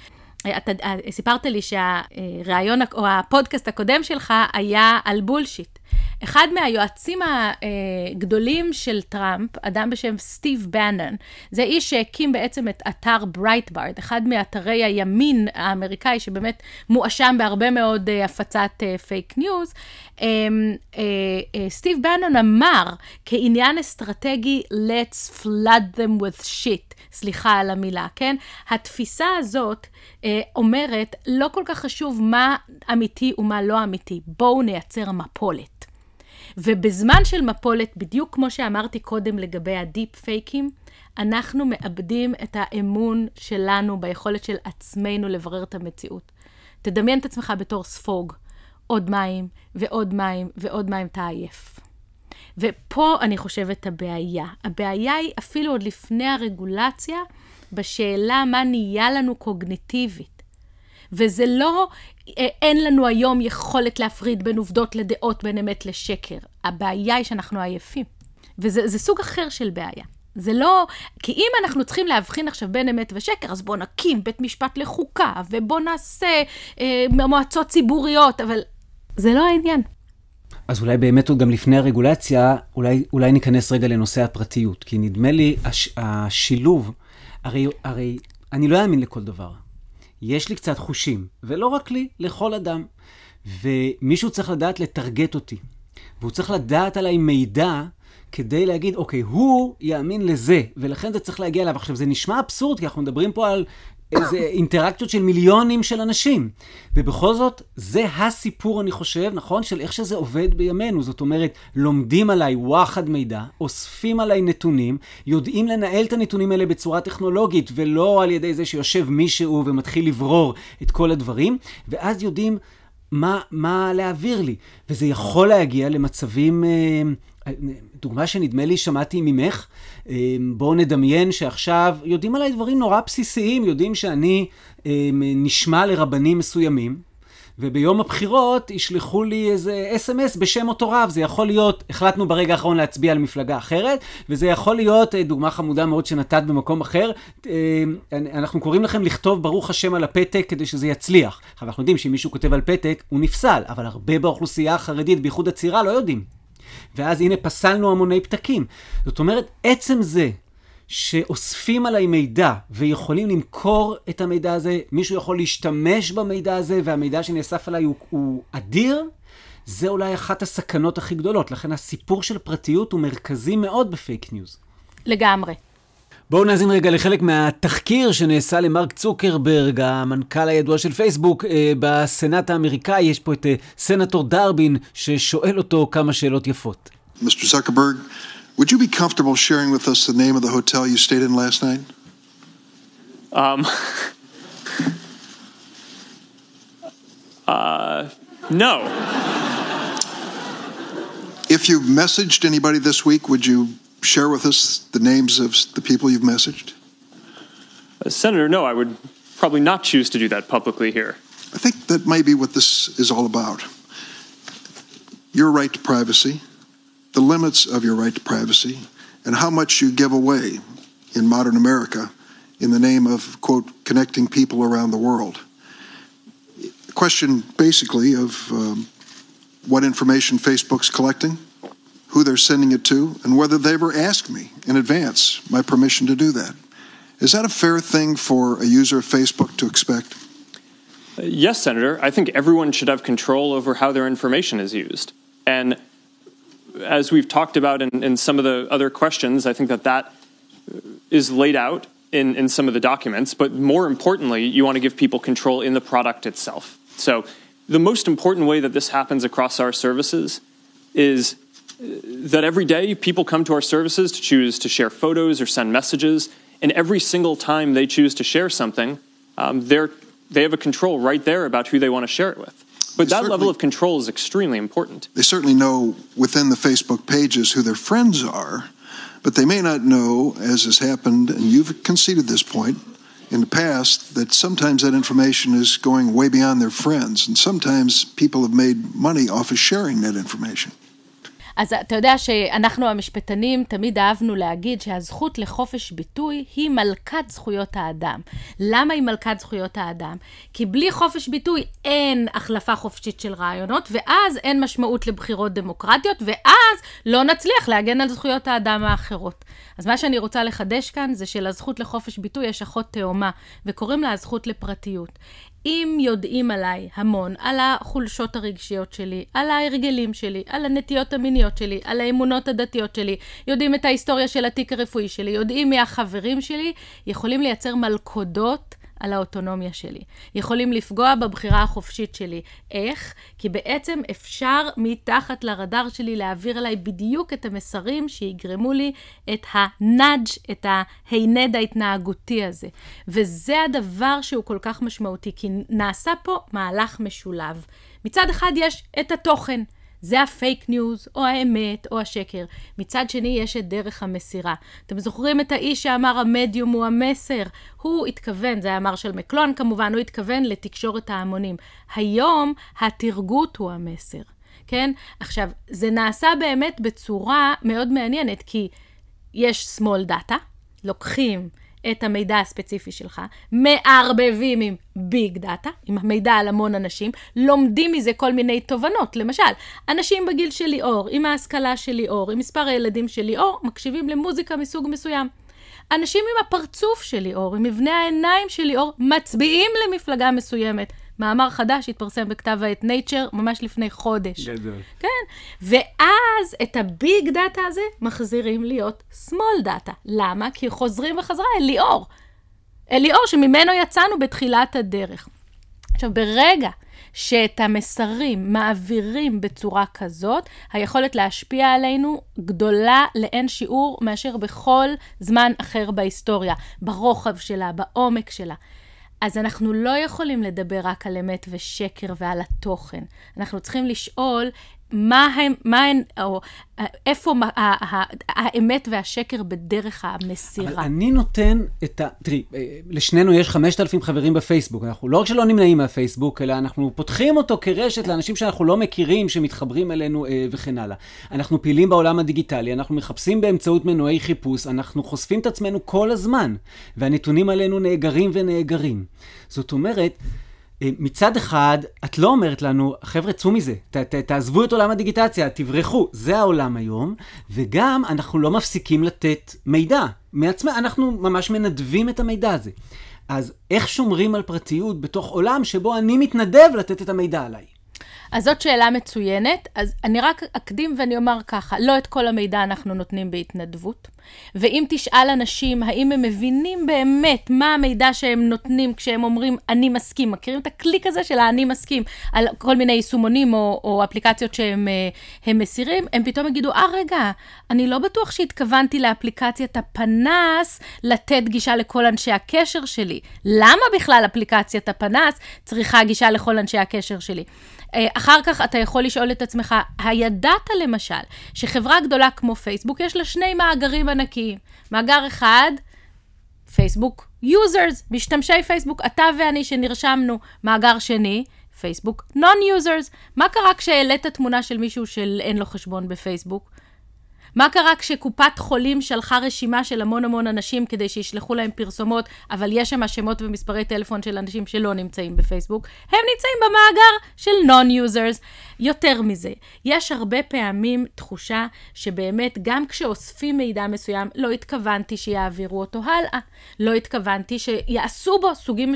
אתה סיפרת לי שהראיון או הפודקאסט הקודם שלך היה על בולשיט. אחד מהיועצים הגדולים של טראמפ, אדם בשם סטיב בנן, זה איש שהקים בעצם את אתר ברייטבארט, אחד מאתרי הימין האמריקאי שבאמת מואשם בהרבה מאוד אה, הפצת פייק אה, ניוז. אמ, אה, סטיב בנן אמר כעניין אסטרטגי, let's flood them with shit. סליחה על המילה, כן? התפיסה הזאת אה, אומרת, לא כל כך חשוב מה אמיתי ומה לא אמיתי, בואו נייצר מפולת. ובזמן של מפולת, בדיוק כמו שאמרתי קודם לגבי הדיפ פייקים, אנחנו מאבדים את האמון שלנו ביכולת של עצמנו לברר את המציאות. תדמיין את עצמך בתור ספוג, עוד מים ועוד מים ועוד מים, אתה עייף. ופה אני חושבת הבעיה. הבעיה היא אפילו עוד לפני הרגולציה, בשאלה מה נהיה לנו קוגניטיבית. וזה לא, אה, אין לנו היום יכולת להפריד בין עובדות לדעות, בין אמת לשקר. הבעיה היא שאנחנו עייפים. וזה סוג אחר של בעיה. זה לא... כי אם אנחנו צריכים להבחין עכשיו בין אמת ושקר, אז בואו נקים בית משפט לחוקה, ובואו נעשה אה, מועצות ציבוריות, אבל זה לא העניין. אז אולי באמת עוד גם לפני הרגולציה, אולי, אולי ניכנס רגע לנושא הפרטיות, כי נדמה לי הש, השילוב, הרי, הרי אני לא אאמין לכל דבר. יש לי קצת חושים, ולא רק לי, לכל אדם. ומישהו צריך לדעת לטרגט אותי, והוא צריך לדעת עליי מידע כדי להגיד, אוקיי, הוא יאמין לזה, ולכן זה צריך להגיע אליו. עכשיו, זה נשמע אבסורד, כי אנחנו מדברים פה על איזה אינטראקציות של מיליונים של אנשים. ובכל זאת, זה הסיפור, אני חושב, נכון? של איך שזה עובד בימינו. זאת אומרת, לומדים עליי וואחד מידע, אוספים עליי נתונים, יודעים לנהל את הנתונים האלה בצורה טכנולוגית, ולא על ידי זה שיושב מישהו ומתחיל לברור את כל הדברים, ואז יודעים מה, מה להעביר לי. וזה יכול להגיע למצבים... אה, דוגמה שנדמה לי שמעתי ממך, אמ, בואו נדמיין שעכשיו יודעים עליי דברים נורא בסיסיים, יודעים שאני אמ, נשמע לרבנים מסוימים, וביום הבחירות ישלחו לי איזה אס.אם.אס בשם אותו רב. זה יכול להיות, החלטנו ברגע האחרון להצביע על מפלגה אחרת, וזה יכול להיות, אה, דוגמה חמודה מאוד שנתת במקום אחר, אנחנו קוראים לכם לכתוב ברוך השם על הפתק כדי שזה יצליח. אנחנו יודעים שאם מישהו כותב על פתק, הוא נפסל, אבל הרבה באוכלוסייה החרדית, בייחוד הצעירה, לא יודעים. ואז הנה פסלנו המוני פתקים. זאת אומרת, עצם זה שאוספים עליי מידע ויכולים למכור את המידע הזה, מישהו יכול להשתמש במידע הזה והמידע שנאסף עליי הוא, הוא אדיר, זה אולי אחת הסכנות הכי גדולות. לכן הסיפור של פרטיות הוא מרכזי מאוד בפייק ניוז. לגמרי. בואו נאזין רגע לחלק מהתחקיר שנעשה למרק צוקרברג, המנכ"ל הידוע של פייסבוק, אה, בסנאט האמריקאי. יש פה את אה, סנטור דרבין, ששואל אותו כמה שאלות יפות. Mr. Zuckerberg, would you be comfortable sharing with us the name of the hotel you stayed in last night? Um, uh, no. If you messaged anybody this week, would you share with us the names of the people you've messaged? Uh, Senator, no, I would probably not choose to do that publicly here. I think that may be what this is all about. your right to privacy, the limits of your right to privacy, and how much you give away in modern America in the name of, quote, connecting people around the world. A question basically of um, what information Facebook's collecting, who they're sending it to, and whether they ever asked me in advance my permission to do that. Is that a fair thing for a user of Facebook to expect? Uh, yes, Senator. I think everyone should have control over how their information is used. And as we've talked about in, in some of the other questions, I think that that uh, is laid out in, in some of the documents. But more importantly, you want to give people control in the product itself. So the most important way that this happens across our services is that every day people come to our services to choose to share photos or send messages, and every single time they choose to share something, um, they're, they have a control right there about who they want to share it with. But They that level of control is extremely important. They certainly know within the Facebook pages who their friends are, but they may not know, as has happened, and you've conceded this point in the past, that sometimes that information is going way beyond their friends, and sometimes people have made money off of sharing that information. אז אתה יודע שאנחנו המשפטנים תמיד אהבנו להגיד שהזכות לחופש ביטוי היא מלכת זכויות האדם. למה היא מלכת זכויות האדם? כי בלי חופש ביטוי אין החלפה חופשית של רעיונות, ואז אין משמעות לבחירות דמוקרטיות, ואז לא נצליח להגן על זכויות האדם האחרות. אז מה שאני רוצה לחדש כאן זה שלזכות לחופש ביטוי יש אחות תאומה, וקוראים לה הזכות לפרטיות. אם יודעים עליי המון, על החולשות הרגשיות שלי, על ההרגלים שלי, על הנטיות המיניות שלי, על האמונות הדתיות שלי, יודעים את ההיסטוריה של התיק הרפואי שלי, יודעים מי החברים שלי, יכולים לייצר מלכודות על האוטונומיה שלי. יכולים לפגוע בבחירה החופשית שלי. איך? כי בעצם אפשר מתחת לרדאר שלי להעביר אליי בדיוק את המסרים שיגרמו לי את הנאג', את ההינד ההתנהגותי הזה. וזה הדבר שהוא כל כך משמעותי, כי נעשה פה מהלך משולב. מצד אחד יש את התוכן. זה הפייק ניוז, או האמת, או השקר. מצד שני, יש את דרך המסירה. אתם זוכרים את האיש שאמר המדיום הוא המסר? הוא התכוון, זה היה מרשל מקלוהן כמובן, הוא התכוון לתקשורת ההמונים. היום, הטרגוט הוא המסר, כן? עכשיו, זה נעשה באמת בצורה מאוד מעניינת, כי יש small data, לוקחים את המידע הספציפי שלך, מערבבים עם ביג דאטה, עם המידע על המון אנשים, לומדים מזה כל מיני תובנות. למשל, אנשים בגיל של ליאור, עם ההשכלה של ליאור, עם מספר הילדים של ליאור, מקשיבים למוזיקה מסוג מסוים. אנשים עם הפרצוף של ליאור, עם מבנה העיניים של ליאור, מצביעים למפלגה מסוימת. מאמר חדש התפרסם בכתב העת Nature ממש לפני חודש. גדול. כן, ואז את הביג דאטה הזה מחזירים להיות small data. למה? כי חוזרים בחזרה אל ליאור. אל ליאור שממנו יצאנו בתחילת הדרך. עכשיו, ברגע שאת המסרים מעבירים בצורה כזאת, היכולת להשפיע עלינו גדולה לאין שיעור מאשר בכל זמן אחר בהיסטוריה, ברוחב שלה, בעומק שלה. אז אנחנו לא יכולים לדבר רק על אמת ושקר ועל התוכן. אנחנו צריכים לשאול מה הם, מה הן, או אה, איפה האמת והשקר בדרך אבל המסירה. אני נותן את ה... תראי, אה, לשנינו יש 5,000 חברים בפייסבוק. אנחנו לא רק שלא נמנעים מהפייסבוק, אלא אנחנו פותחים אותו כרשת לאנשים שאנחנו לא מכירים, שמתחברים אלינו אה, וכן הלאה. אנחנו פעילים בעולם הדיגיטלי, אנחנו מחפשים באמצעות מנועי חיפוש, אנחנו חושפים את עצמנו כל הזמן, והנתונים עלינו נאגרים ונאגרים. זאת אומרת... אה, מצד אחד, את לא אומרת לנו, חבר'ה, צאו מזה, ת, ת, תעזבו את עולם הדיגיטציה, תברחו, זה העולם היום, וגם אנחנו לא מפסיקים לתת מידע מעצמנו, אנחנו ממש מנדבים את המידע הזה. אז איך שומרים על פרטיות בתוך עולם שבו אני מתנדב לתת את המידע עליי? אז זאת שאלה מצוינת. אז אני רק אקדים ואני אומר ככה, לא את כל המידע אנחנו נותנים בהתנדבות. ואם תשאל אנשים האם הם מבינים באמת מה המידע שהם נותנים כשהם אומרים אני מסכים, מכירים את הקליק הזה של האני מסכים על כל מיני יישומונים או, או אפליקציות שהם אה, מסירים, הם פתאום יגידו, אה רגע, אני לא בטוח שהתכוונתי לאפליקציית הפנס לתת גישה לכל אנשי הקשר שלי. למה בכלל אפליקציית הפנס צריכה גישה לכל אנשי הקשר שלי? אה, אחר כך אתה יכול לשאול את עצמך, הידעת למשל שחברה גדולה כמו פייסבוק יש לה שני מאגרים ענקיים. מאגר אחד, פייסבוק users, משתמשי פייסבוק, אתה ואני שנרשמנו, מאגר שני, פייסבוק non-users. מה קרה כשהעלית תמונה של מישהו שאין לו חשבון בפייסבוק? מה קרה כשקופת חולים שלחה רשימה של המון המון אנשים כדי שישלחו להם פרסומות, אבל יש שם שמות ומספרי טלפון של אנשים שלא נמצאים בפייסבוק? הם נמצאים במאגר של non-users. יותר מזה, יש הרבה פעמים תחושה שבאמת גם כשאוספים מידע מסוים, לא התכוונתי שיעבירו אותו הלאה. לא התכוונתי שיעשו בו סוגים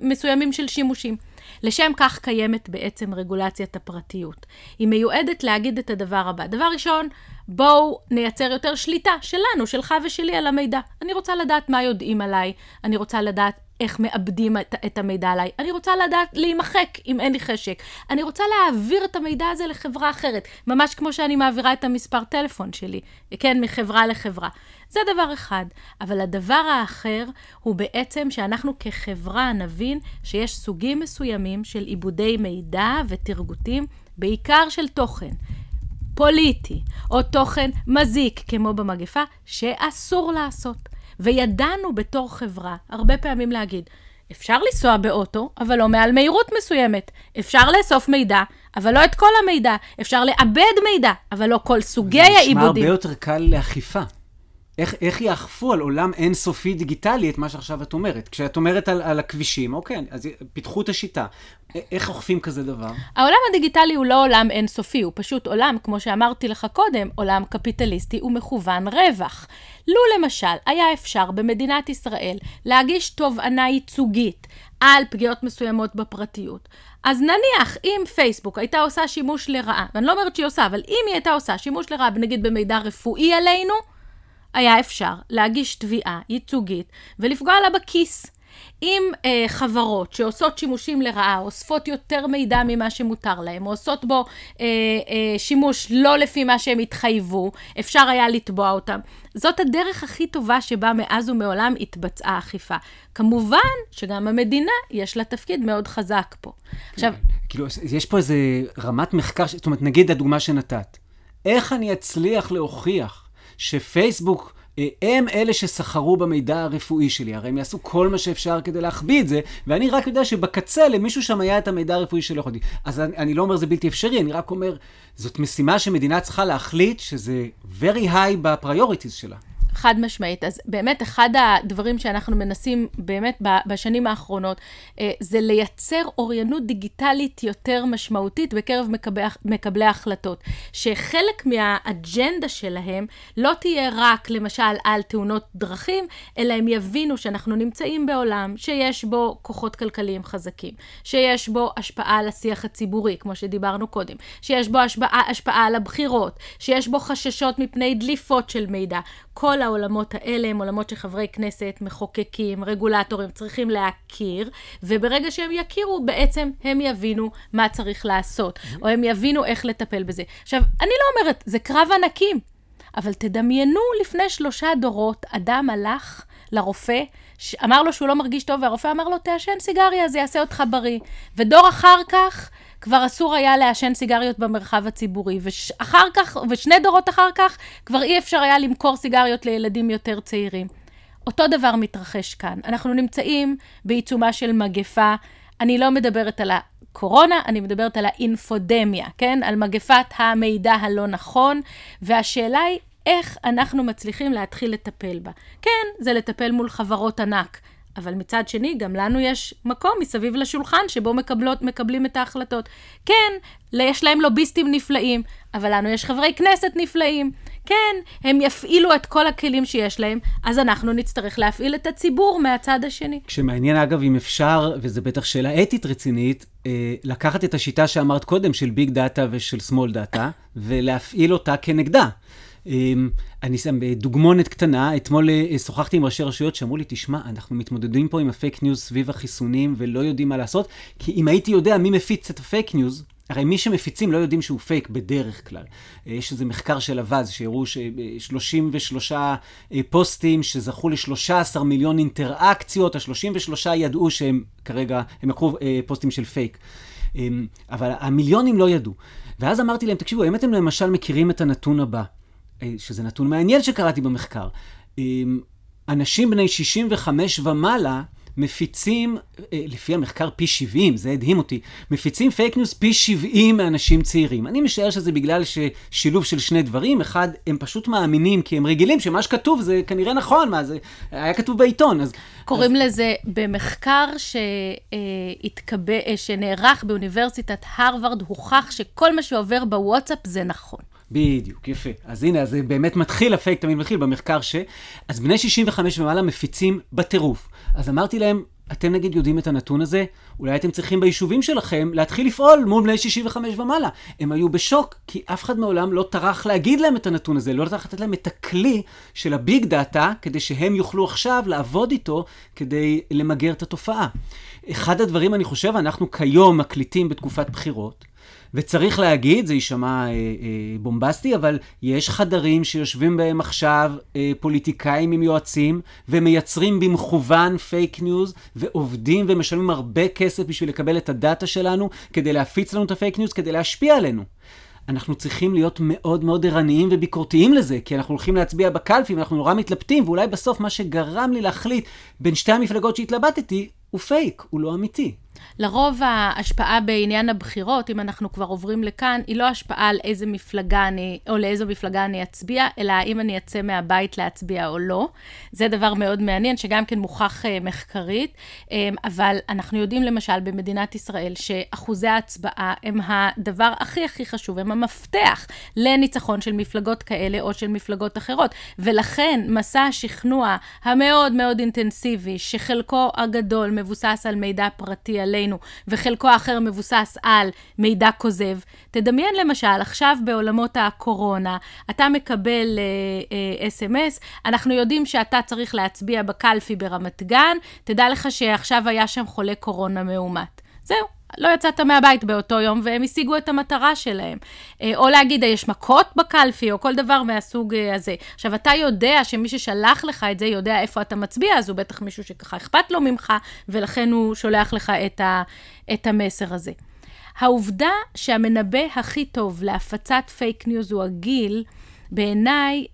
מסוימים של שימושים. לשם כך קיימת בעצם רגולציית הפרטיות. היא מיועדת להגיד את הדבר הבא. דבר ראשון, בואו נייצר יותר שליטה שלנו, שלך ושלי על המידע. אני רוצה לדעת מה יודעים עליי, אני רוצה לדעת איך מאבדים את, את המידע עליי. אני רוצה לדעת להימחק אם אין לי חשק. אני רוצה להעביר את המידע הזה לחברה אחרת, ממש כמו שאני מעבירה את המספר טלפון שלי, כן, מחברה לחברה. זה דבר אחד. אבל הדבר האחר הוא בעצם שאנחנו כחברה נבין שיש סוגים מסוימים של עיבודי מידע ותרגותים, בעיקר של תוכן. פוליטי, או תוכן מזיק, כמו במגפה, שאסור לעשות. וידענו בתור חברה הרבה פעמים להגיד, אפשר לנסוע באוטו, אבל לא מעל מהירות מסוימת. אפשר לאסוף מידע, אבל לא את כל המידע. אפשר לאבד מידע, אבל לא כל סוגי העיבודים. זה נשמע הרבה יותר קל לאכיפה. איך, איך יאכפו על עולם אינסופי דיגיטלי את מה שעכשיו את אומרת? כשאת אומרת על, על הכבישים, אוקיי, אז פיתחו את השיטה. איך אוכפים כזה דבר? העולם הדיגיטלי הוא לא עולם אינסופי, הוא פשוט עולם, כמו שאמרתי לך קודם, עולם קפיטליסטי ומכוון רווח. לו למשל היה אפשר במדינת ישראל להגיש תובענה ייצוגית על פגיעות מסוימות בפרטיות, אז נניח אם פייסבוק הייתה עושה שימוש לרעה, ואני לא אומרת שהיא עושה, אבל אם היא הייתה עושה שימוש לרעה, נגיד במידע רפואי עלינו, היה אפשר להגיש תביעה ייצוגית ולפגוע לה בכיס. אם אה, חברות שעושות שימושים לרעה, אוספות יותר מידע ממה שמותר להם, או עושות בו אה, אה, שימוש לא לפי מה שהם התחייבו, אפשר היה לתבוע אותם. זאת הדרך הכי טובה שבה מאז ומעולם התבצעה אכיפה. כמובן שגם המדינה, יש לה תפקיד מאוד חזק פה. עכשיו... כאילו, יש פה איזה רמת מחקר, זאת אומרת, נגיד הדוגמה שנתת. איך אני אצליח להוכיח שפייסבוק אה, הם אלה שסחרו במידע הרפואי שלי, הרי הם יעשו כל מה שאפשר כדי להחביא את זה, ואני רק יודע שבקצה למישהו שם היה את המידע הרפואי שלא יכולתי. אז אני, אני לא אומר זה בלתי אפשרי, אני רק אומר, זאת משימה שמדינה צריכה להחליט שזה very high ב priorities שלה. חד משמעית. אז באמת, אחד הדברים שאנחנו מנסים באמת בשנים האחרונות, אה, זה לייצר אוריינות דיגיטלית יותר משמעותית בקרב מקבלי, מקבלי ההחלטות. שחלק מהאג'נדה שלהם לא תהיה רק, למשל, על תאונות דרכים, אלא הם יבינו שאנחנו נמצאים בעולם שיש בו כוחות כלכליים חזקים, שיש בו השפעה על השיח הציבורי, כמו שדיברנו קודם, שיש בו השפעה, השפעה על הבחירות, שיש בו חששות מפני דליפות של מידע. כל העולמות האלה הם עולמות שחברי כנסת, מחוקקים, רגולטורים צריכים להכיר, וברגע שהם יכירו, בעצם הם יבינו מה צריך לעשות, או הם יבינו איך לטפל בזה. עכשיו, אני לא אומרת, זה קרב ענקים, אבל תדמיינו לפני שלושה דורות, אדם הלך לרופא, אמר לו שהוא לא מרגיש טוב, והרופא אמר לו, תעשן סיגריה, זה יעשה אותך בריא. ודור אחר כך, כבר אסור היה לעשן סיגריות במרחב הציבורי, ואחר כך, ושני דורות אחר כך, כבר אי אפשר היה למכור סיגריות לילדים יותר צעירים. אותו דבר מתרחש כאן. אנחנו נמצאים בעיצומה של מגפה. אני לא מדברת על הקורונה, אני מדברת על האינפודמיה, כן? על מגפת המידע הלא נכון, והשאלה היא איך אנחנו מצליחים להתחיל לטפל בה. כן, זה לטפל מול חברות ענק. אבל מצד שני, גם לנו יש מקום מסביב לשולחן שבו מקבלות, מקבלים את ההחלטות. כן, יש להם לוביסטים נפלאים, אבל לנו יש חברי כנסת נפלאים. כן, הם יפעילו את כל הכלים שיש להם, אז אנחנו נצטרך להפעיל את הציבור מהצד השני. כשמעניין, אגב, אם אפשר, וזו בטח שאלה אתית רצינית, אה, לקחת את השיטה שאמרת קודם, של ביג דאטה ושל small data, ולהפעיל אותה כנגדה. אמ, אני שם אה, דוגמונת קטנה, אתמול אה, שוחחתי עם ראשי רשויות שאמרו לי, תשמע, אנחנו מתמודדים פה עם הפייק ניוז סביב החיסונים ולא יודעים מה לעשות, כי אם הייתי יודע מי מפיץ את הפייק ניוז, הרי מי שמפיצים לא יודעים שהוא פייק בדרך כלל. אה, יש איזה מחקר של אוואז שהראו ש-33 פוסטים שזכו ל-13 מיליון אינטראקציות, ה-33 ידעו שהם כרגע, הם לקחו פוסטים של פייק. אמ, אבל המיליונים לא ידעו. ואז אמרתי להם, תקשיבו, אם אתם למשל מכירים את הנתון הבא, שזה נתון מעניין שקראתי במחקר. אנשים בני 65 ומעלה מפיצים, אה, לפי המחקר פי 70, זה הדהים אותי, מפיצים פייק ניוז פי 70 מאנשים צעירים. אני משער שזה בגלל ששילוב של שני דברים, אחד, הם פשוט מאמינים, כי הם רגילים שמה שכתוב זה כנראה נכון, מה זה, היה כתוב בעיתון, אז... קוראים אז... לזה במחקר שהתקבע, אה, שנערך באוניברסיטת הרווארד, הוכח שכל מה שעובר בוואטסאפ זה נכון. בדיוק, יפה. אז הנה, אז זה באמת מתחיל, הפייק תמיד מתחיל במחקר ש... אז בני 65 ומעלה מפיצים בטירוף. אז אמרתי להם, אתם נגיד יודעים את הנתון הזה, אולי אתם צריכים ביישובים שלכם להתחיל לפעול מול בני 65 ומעלה. הם היו בשוק, כי אף אחד מעולם לא טרח להגיד להם את הנתון הזה, לא טרח לתת להם את הכלי של הביג דאטה, כדי שהם יוכלו עכשיו לעבוד איתו כדי למגר את התופעה. אחד הדברים, אני חושב, אנחנו כיום מקליטים בתקופת בחירות, וצריך להגיד, זה יישמע אה, אה, בומבסטי, אבל יש חדרים שיושבים בהם עכשיו אה, פוליטיקאים עם יועצים, ומייצרים במכוון פייק ניוז, ועובדים ומשלמים הרבה כסף בשביל לקבל את הדאטה שלנו, כדי להפיץ לנו את הפייק ניוז, כדי להשפיע עלינו. אנחנו צריכים להיות מאוד מאוד ערניים וביקורתיים לזה, כי אנחנו הולכים להצביע בקלפי ואנחנו נורא מתלבטים, ואולי בסוף מה שגרם לי להחליט בין שתי המפלגות שהתלבטתי, הוא פייק, הוא לא אמיתי. לרוב ההשפעה בעניין הבחירות, אם אנחנו כבר עוברים לכאן, היא לא השפעה על איזה מפלגה אני, או לאיזו מפלגה אני אצביע, אלא האם אני אצא מהבית להצביע או לא. זה דבר מאוד מעניין, שגם כן מוכח uh, מחקרית, um, אבל אנחנו יודעים למשל במדינת ישראל, שאחוזי ההצבעה הם הדבר הכי הכי חשוב, הם המפתח לניצחון של מפלגות כאלה או של מפלגות אחרות. ולכן מסע השכנוע המאוד מאוד אינטנסיבי, שחלקו הגדול מבוסס על מידע פרטי עלינו, וחלקו האחר מבוסס על מידע כוזב. תדמיין למשל, עכשיו בעולמות הקורונה, אתה מקבל אס.אם.אס, uh, uh, אנחנו יודעים שאתה צריך להצביע בקלפי ברמת גן, תדע לך שעכשיו היה שם חולה קורונה מאומת. זהו. לא יצאת מהבית באותו יום, והם השיגו את המטרה שלהם. אה, או להגיד, יש מכות בקלפי, או כל דבר מהסוג אה, הזה. עכשיו, אתה יודע שמי ששלח לך את זה יודע איפה אתה מצביע, אז הוא בטח מישהו שככה אכפת לו ממך, ולכן הוא שולח לך את, ה, את המסר הזה. העובדה שהמנבא הכי טוב להפצת פייק ניוז הוא הגיל, בעיניי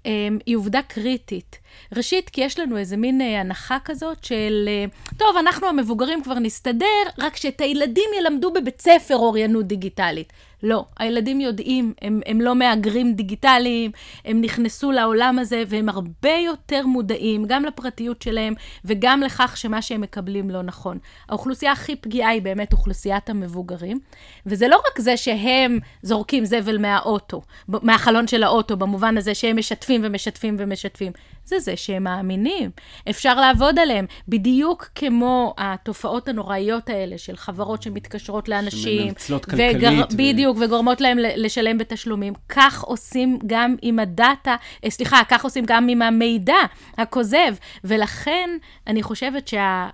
היא עובדה קריטית. ראשית, כי יש לנו איזה מין אה, הנחה כזאת של, אה, טוב, אנחנו המבוגרים כבר נסתדר, רק שאת הילדים ילמדו בבית ספר אוריינות דיגיטלית. לא, הילדים יודעים, הם, הם לא מהגרים דיגיטליים, הם נכנסו לעולם הזה והם הרבה יותר מודעים, גם לפרטיות שלהם וגם לכך שמה שהם מקבלים לא נכון. האוכלוסייה הכי פגיעה היא באמת אוכלוסיית המבוגרים, וזה לא רק זה שהם זורקים זבל מהאוטו, מהחלון של האוטו, במובן הזה שהם משתפים ומשתפים ומשתפים. זה זה שהם מאמינים. אפשר לעבוד עליהם, בדיוק כמו התופעות הנוראיות האלה של חברות שמתקשרות לאנשים. שמנצלות כלכלית. וגר... ו... בדיוק, וגורמות להם לשלם בתשלומים. כך עושים גם עם הדאטה, אה, סליחה, כך עושים גם עם המידע הכוזב. ולכן אני חושבת שהעניין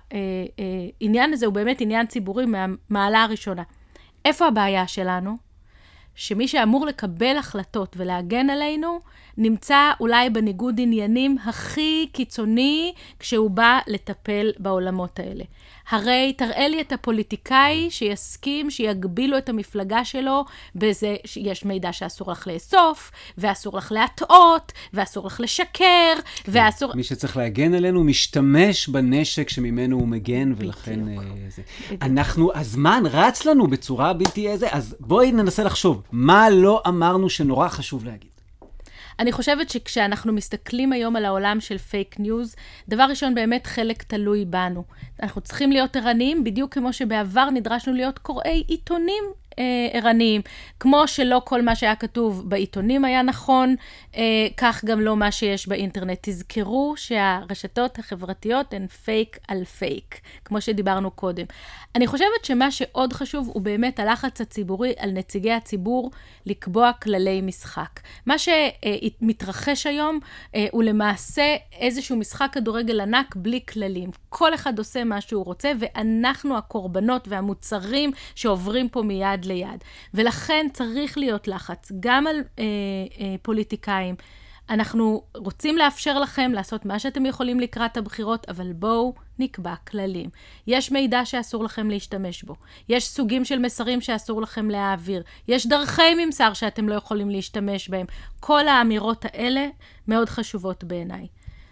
אה, אה, הזה הוא באמת עניין ציבורי מהמעלה הראשונה. איפה הבעיה שלנו? שמי שאמור לקבל החלטות ולהגן עלינו, נמצא אולי בניגוד עניינים הכי קיצוני כשהוא בא לטפל בעולמות האלה. הרי תראה לי את הפוליטיקאי שיסכים שיגבילו את המפלגה שלו בזה שיש מידע שאסור לך לאסוף, ואסור לך להטעות, ואסור לך לשקר, כן. ואסור... מי שצריך להגן עלינו משתמש בנשק שממנו הוא מגן, ולכן... בדיוק. אה, זה... בדיוק. אנחנו, הזמן רץ לנו בצורה בלתי איזה, אז בואי ננסה לחשוב, מה לא אמרנו שנורא חשוב להגיד? אני חושבת שכשאנחנו מסתכלים היום על העולם של פייק ניוז, דבר ראשון, באמת חלק תלוי בנו. אנחנו צריכים להיות ערניים, בדיוק כמו שבעבר נדרשנו להיות קוראי עיתונים אה, ערניים. כמו שלא כל מה שהיה כתוב בעיתונים היה נכון, אה, כך גם לא מה שיש באינטרנט. תזכרו שהרשתות החברתיות הן פייק על פייק, כמו שדיברנו קודם. אני חושבת שמה שעוד חשוב הוא באמת הלחץ הציבורי על נציגי הציבור לקבוע כללי משחק. מה שמתרחש היום אה, הוא למעשה איזשהו משחק כדורגל ענק בלי כללים. כל אחד עושה מה שהוא רוצה, ואנחנו הקורבנות והמוצרים שעוברים פה מיד ליד. ולכן צריך להיות לחץ גם על אה, אה, פוליטיקאים. אנחנו רוצים לאפשר לכם לעשות מה שאתם יכולים לקראת הבחירות, אבל בואו נקבע כללים. יש מידע שאסור לכם להשתמש בו. יש סוגים של מסרים שאסור לכם להעביר. יש דרכי ממסר שאתם לא יכולים להשתמש בהם. כל האמירות האלה מאוד חשובות בעיניי.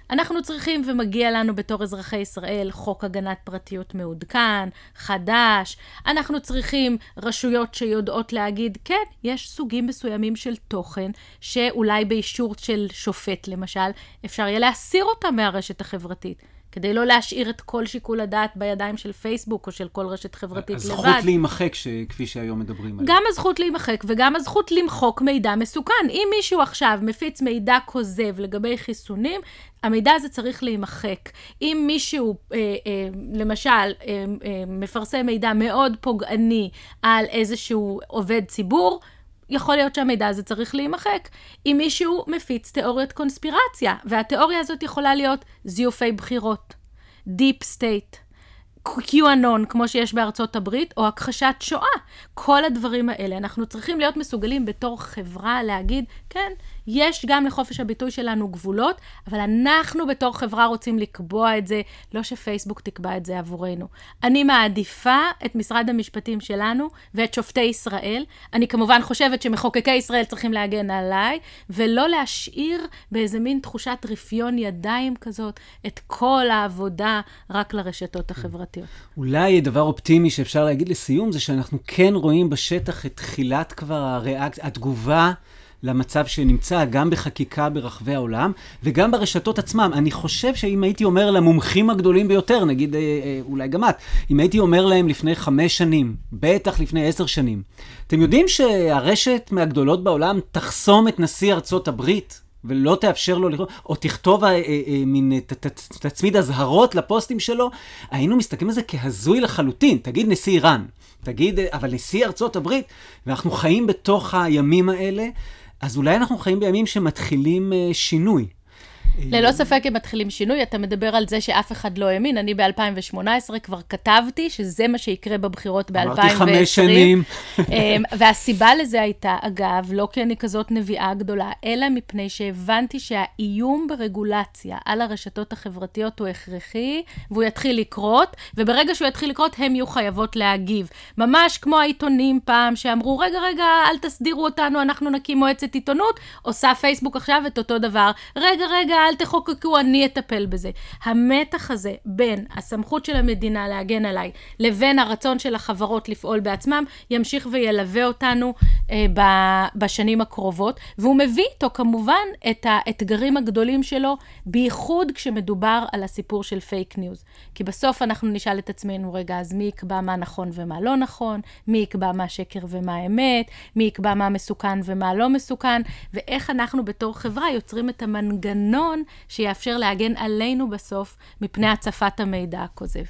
אנחנו צריכים ומגיע לנו בתור אזרחי ישראל חוק הגנת פרטיות מעודכן, חדש. אנחנו צריכים רשויות שיודעות להגיד, כן, יש סוגים מסוימים של תוכן, שאולי באישור של שופט, למשל, אפשר יהיה להסיר אותם מהרשת החברתית. כדי לא להשאיר את כל שיקול הדעת בידיים של פייסבוק או של כל רשת חברתית לבד. הזכות להימחק, כפי שהיום מדברים עליה. גם הזכות להימחק וגם הזכות למחוק מידע מסוכן. אם מישהו עכשיו מפיץ מידע כוזב לגבי חיסונים, המידע הזה צריך להימחק. אם מישהו, אה, אה, למשל, אה, אה, מפרסם מידע מאוד פוגעני על איזשהו עובד ציבור, יכול להיות שהמידע הזה צריך להימחק. אם מישהו מפיץ תיאוריית קונספירציה, והתיאוריה הזאת יכולה להיות זיופי בחירות, דיפ סטייט, QAnon, כמו שיש בארצות הברית, או הכחשת שואה. כל הדברים האלה, אנחנו צריכים להיות מסוגלים בתור חברה להגיד, כן, יש גם לחופש הביטוי שלנו גבולות, אבל אנחנו בתור חברה רוצים לקבוע את זה, לא שפייסבוק תקבע את זה עבורנו. אני מעדיפה את משרד המשפטים שלנו ואת שופטי ישראל. אני כמובן חושבת שמחוקקי ישראל צריכים להגן עליי, ולא להשאיר באיזה מין תחושת רפיון ידיים כזאת את כל העבודה רק לרשתות החברתיות. אולי דבר אופטימי שאפשר להגיד לסיום, זה שאנחנו כן רואים בשטח את תחילת כבר הריאק... התגובה. למצב שנמצא גם בחקיקה ברחבי העולם וגם ברשתות עצמם. אני חושב שאם הייתי אומר למומחים הגדולים ביותר, נגיד אה, אה, אולי גם את, אם הייתי אומר להם לפני חמש שנים, בטח לפני עשר שנים, אתם יודעים שהרשת מהגדולות בעולם תחסום את נשיא ארצות הברית? ולא תאפשר לו לקרוא, או תכתוב אה, אה, אה, מין, ת, ת, ת, תצמיד אזהרות לפוסטים שלו, היינו מסתכלים על זה כהזוי לחלוטין. תגיד נשיא איראן, תגיד, אבל נשיא ארצות הברית, ואנחנו חיים בתוך הימים האלה. אז אולי אנחנו חיים בימים שמתחילים uh, שינוי. ללא ספק הם מתחילים שינוי, אתה מדבר על זה שאף אחד לא האמין. אני ב-2018 כבר כתבתי שזה מה שיקרה בבחירות ב-2020. אמרתי חמש שנים. אמ, והסיבה לזה הייתה, אגב, לא כי אני כזאת נביאה גדולה, אלא מפני שהבנתי שהאיום ברגולציה על הרשתות החברתיות הוא הכרחי, והוא יתחיל לקרות, וברגע שהוא יתחיל לקרות, הן יהיו חייבות להגיב. ממש כמו העיתונים פעם, שאמרו, רגע, רגע, אל תסדירו אותנו, אנחנו נקים מועצת עיתונות, עושה פייסבוק עכשיו את אותו דבר. רגע, רגע, אל תחוקקו, אני אטפל בזה. המתח הזה בין הסמכות של המדינה להגן עליי לבין הרצון של החברות לפעול בעצמם, ימשיך וילווה אותנו אה, בשנים הקרובות, והוא מביא איתו כמובן את האתגרים הגדולים שלו, בייחוד כשמדובר על הסיפור של פייק ניוז. כי בסוף אנחנו נשאל את עצמנו, רגע, אז מי יקבע מה נכון ומה לא נכון? מי יקבע מה שקר ומה אמת? מי יקבע מה מסוכן ומה לא מסוכן? ואיך אנחנו בתור חברה יוצרים את המנגנון מנגנון שיאפשר להגן עלינו בסוף מפני הצפת המידע הכוזב.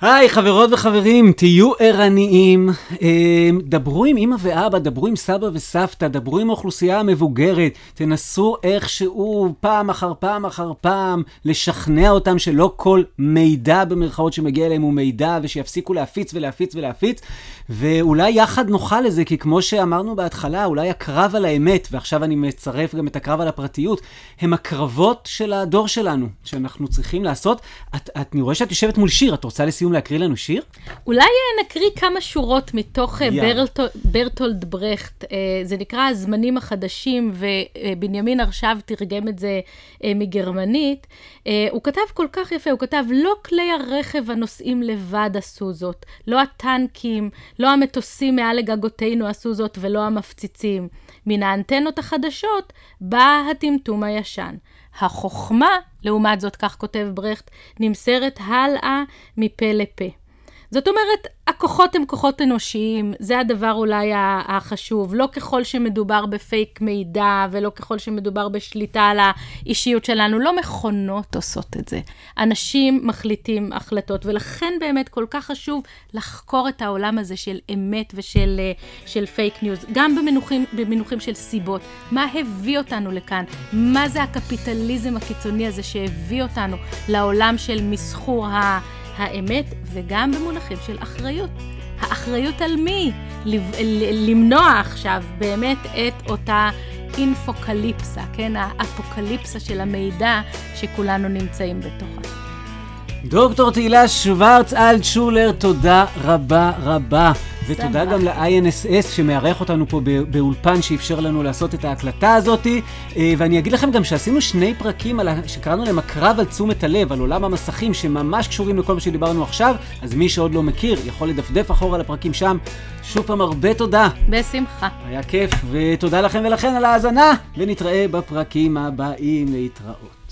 היי, חברות וחברים, תהיו ערניים, אמ, דברו עם אמא ואבא, דברו עם סבא וסבתא, דברו עם האוכלוסייה המבוגרת, תנסו איכשהו פעם אחר פעם אחר פעם לשכנע אותם שלא כל מידע במרכאות שמגיע אליהם הוא מידע, ושיפסיקו להפיץ ולהפיץ ולהפיץ, ואולי יחד נוכל לזה, כי כמו שאמרנו בהתחלה, אולי הקרב על האמת, ועכשיו אני מצרף גם את הקרב על הפרטיות, הם הקרבות של הדור שלנו, שאנחנו צריכים לעשות. את, את, אני רואה שאת יושבת מול שיר, את רוצה לסיום להקריא לנו שיר? אולי אה, נקריא כמה שורות מתוך yeah. אה, ברטול, ברטולד ברכט, אה, זה נקרא הזמנים החדשים, ובנימין הרשב תרגם את זה מגרמנית. הוא כתב כל כך יפה, הוא כתב, לא כלי הרכב הנוסעים לבד עשו זאת, לא הטנקים, לא המטוסים מעל לגגותינו עשו זאת ולא המפציצים. מן האנטנות החדשות בא הטמטום הישן. החוכמה, לעומת זאת, כך כותב ברכט, נמסרת הלאה מפה לפה. זאת אומרת, הכוחות הם כוחות אנושיים, זה הדבר אולי החשוב. לא ככל שמדובר בפייק מידע ולא ככל שמדובר בשליטה על האישיות שלנו, לא מכונות עושות את זה. אנשים מחליטים החלטות, ולכן באמת כל כך חשוב לחקור את העולם הזה של אמת ושל אה, של פייק ניוז, גם במינוחים, במינוחים של סיבות. מה הביא אותנו לכאן? מה זה הקפיטליזם הקיצוני הזה שהביא אותנו לעולם של מסחור ה... האמת וגם במונחים של אחריות. האחריות על מי? למנוע עכשיו באמת את אותה אינפוקליפסה, כן? האפוקליפסה של המידע שכולנו נמצאים בתוכה. דוקטור תהילה שוורץ אלטשולר, תודה רבה רבה. ותודה גם ל-INSS שמארח אותנו פה באולפן שאפשר לנו לעשות את ההקלטה הזאת. אה, ואני אגיד לכם גם שעשינו שני פרקים. שקראנו להם הקרב על תשומת הלב, על עולם המסכים, שממש קשורים לכל מה שדיברנו עכשיו, אז מי שעוד לא מכיר יכול לדפדף אחורה לפרקים שם. שוב פעם הרבה תודה. בשמחה. היה כיף, ותודה לכם ולכן על ההאזנה, ונתראה בפרקים הבאים להתראות.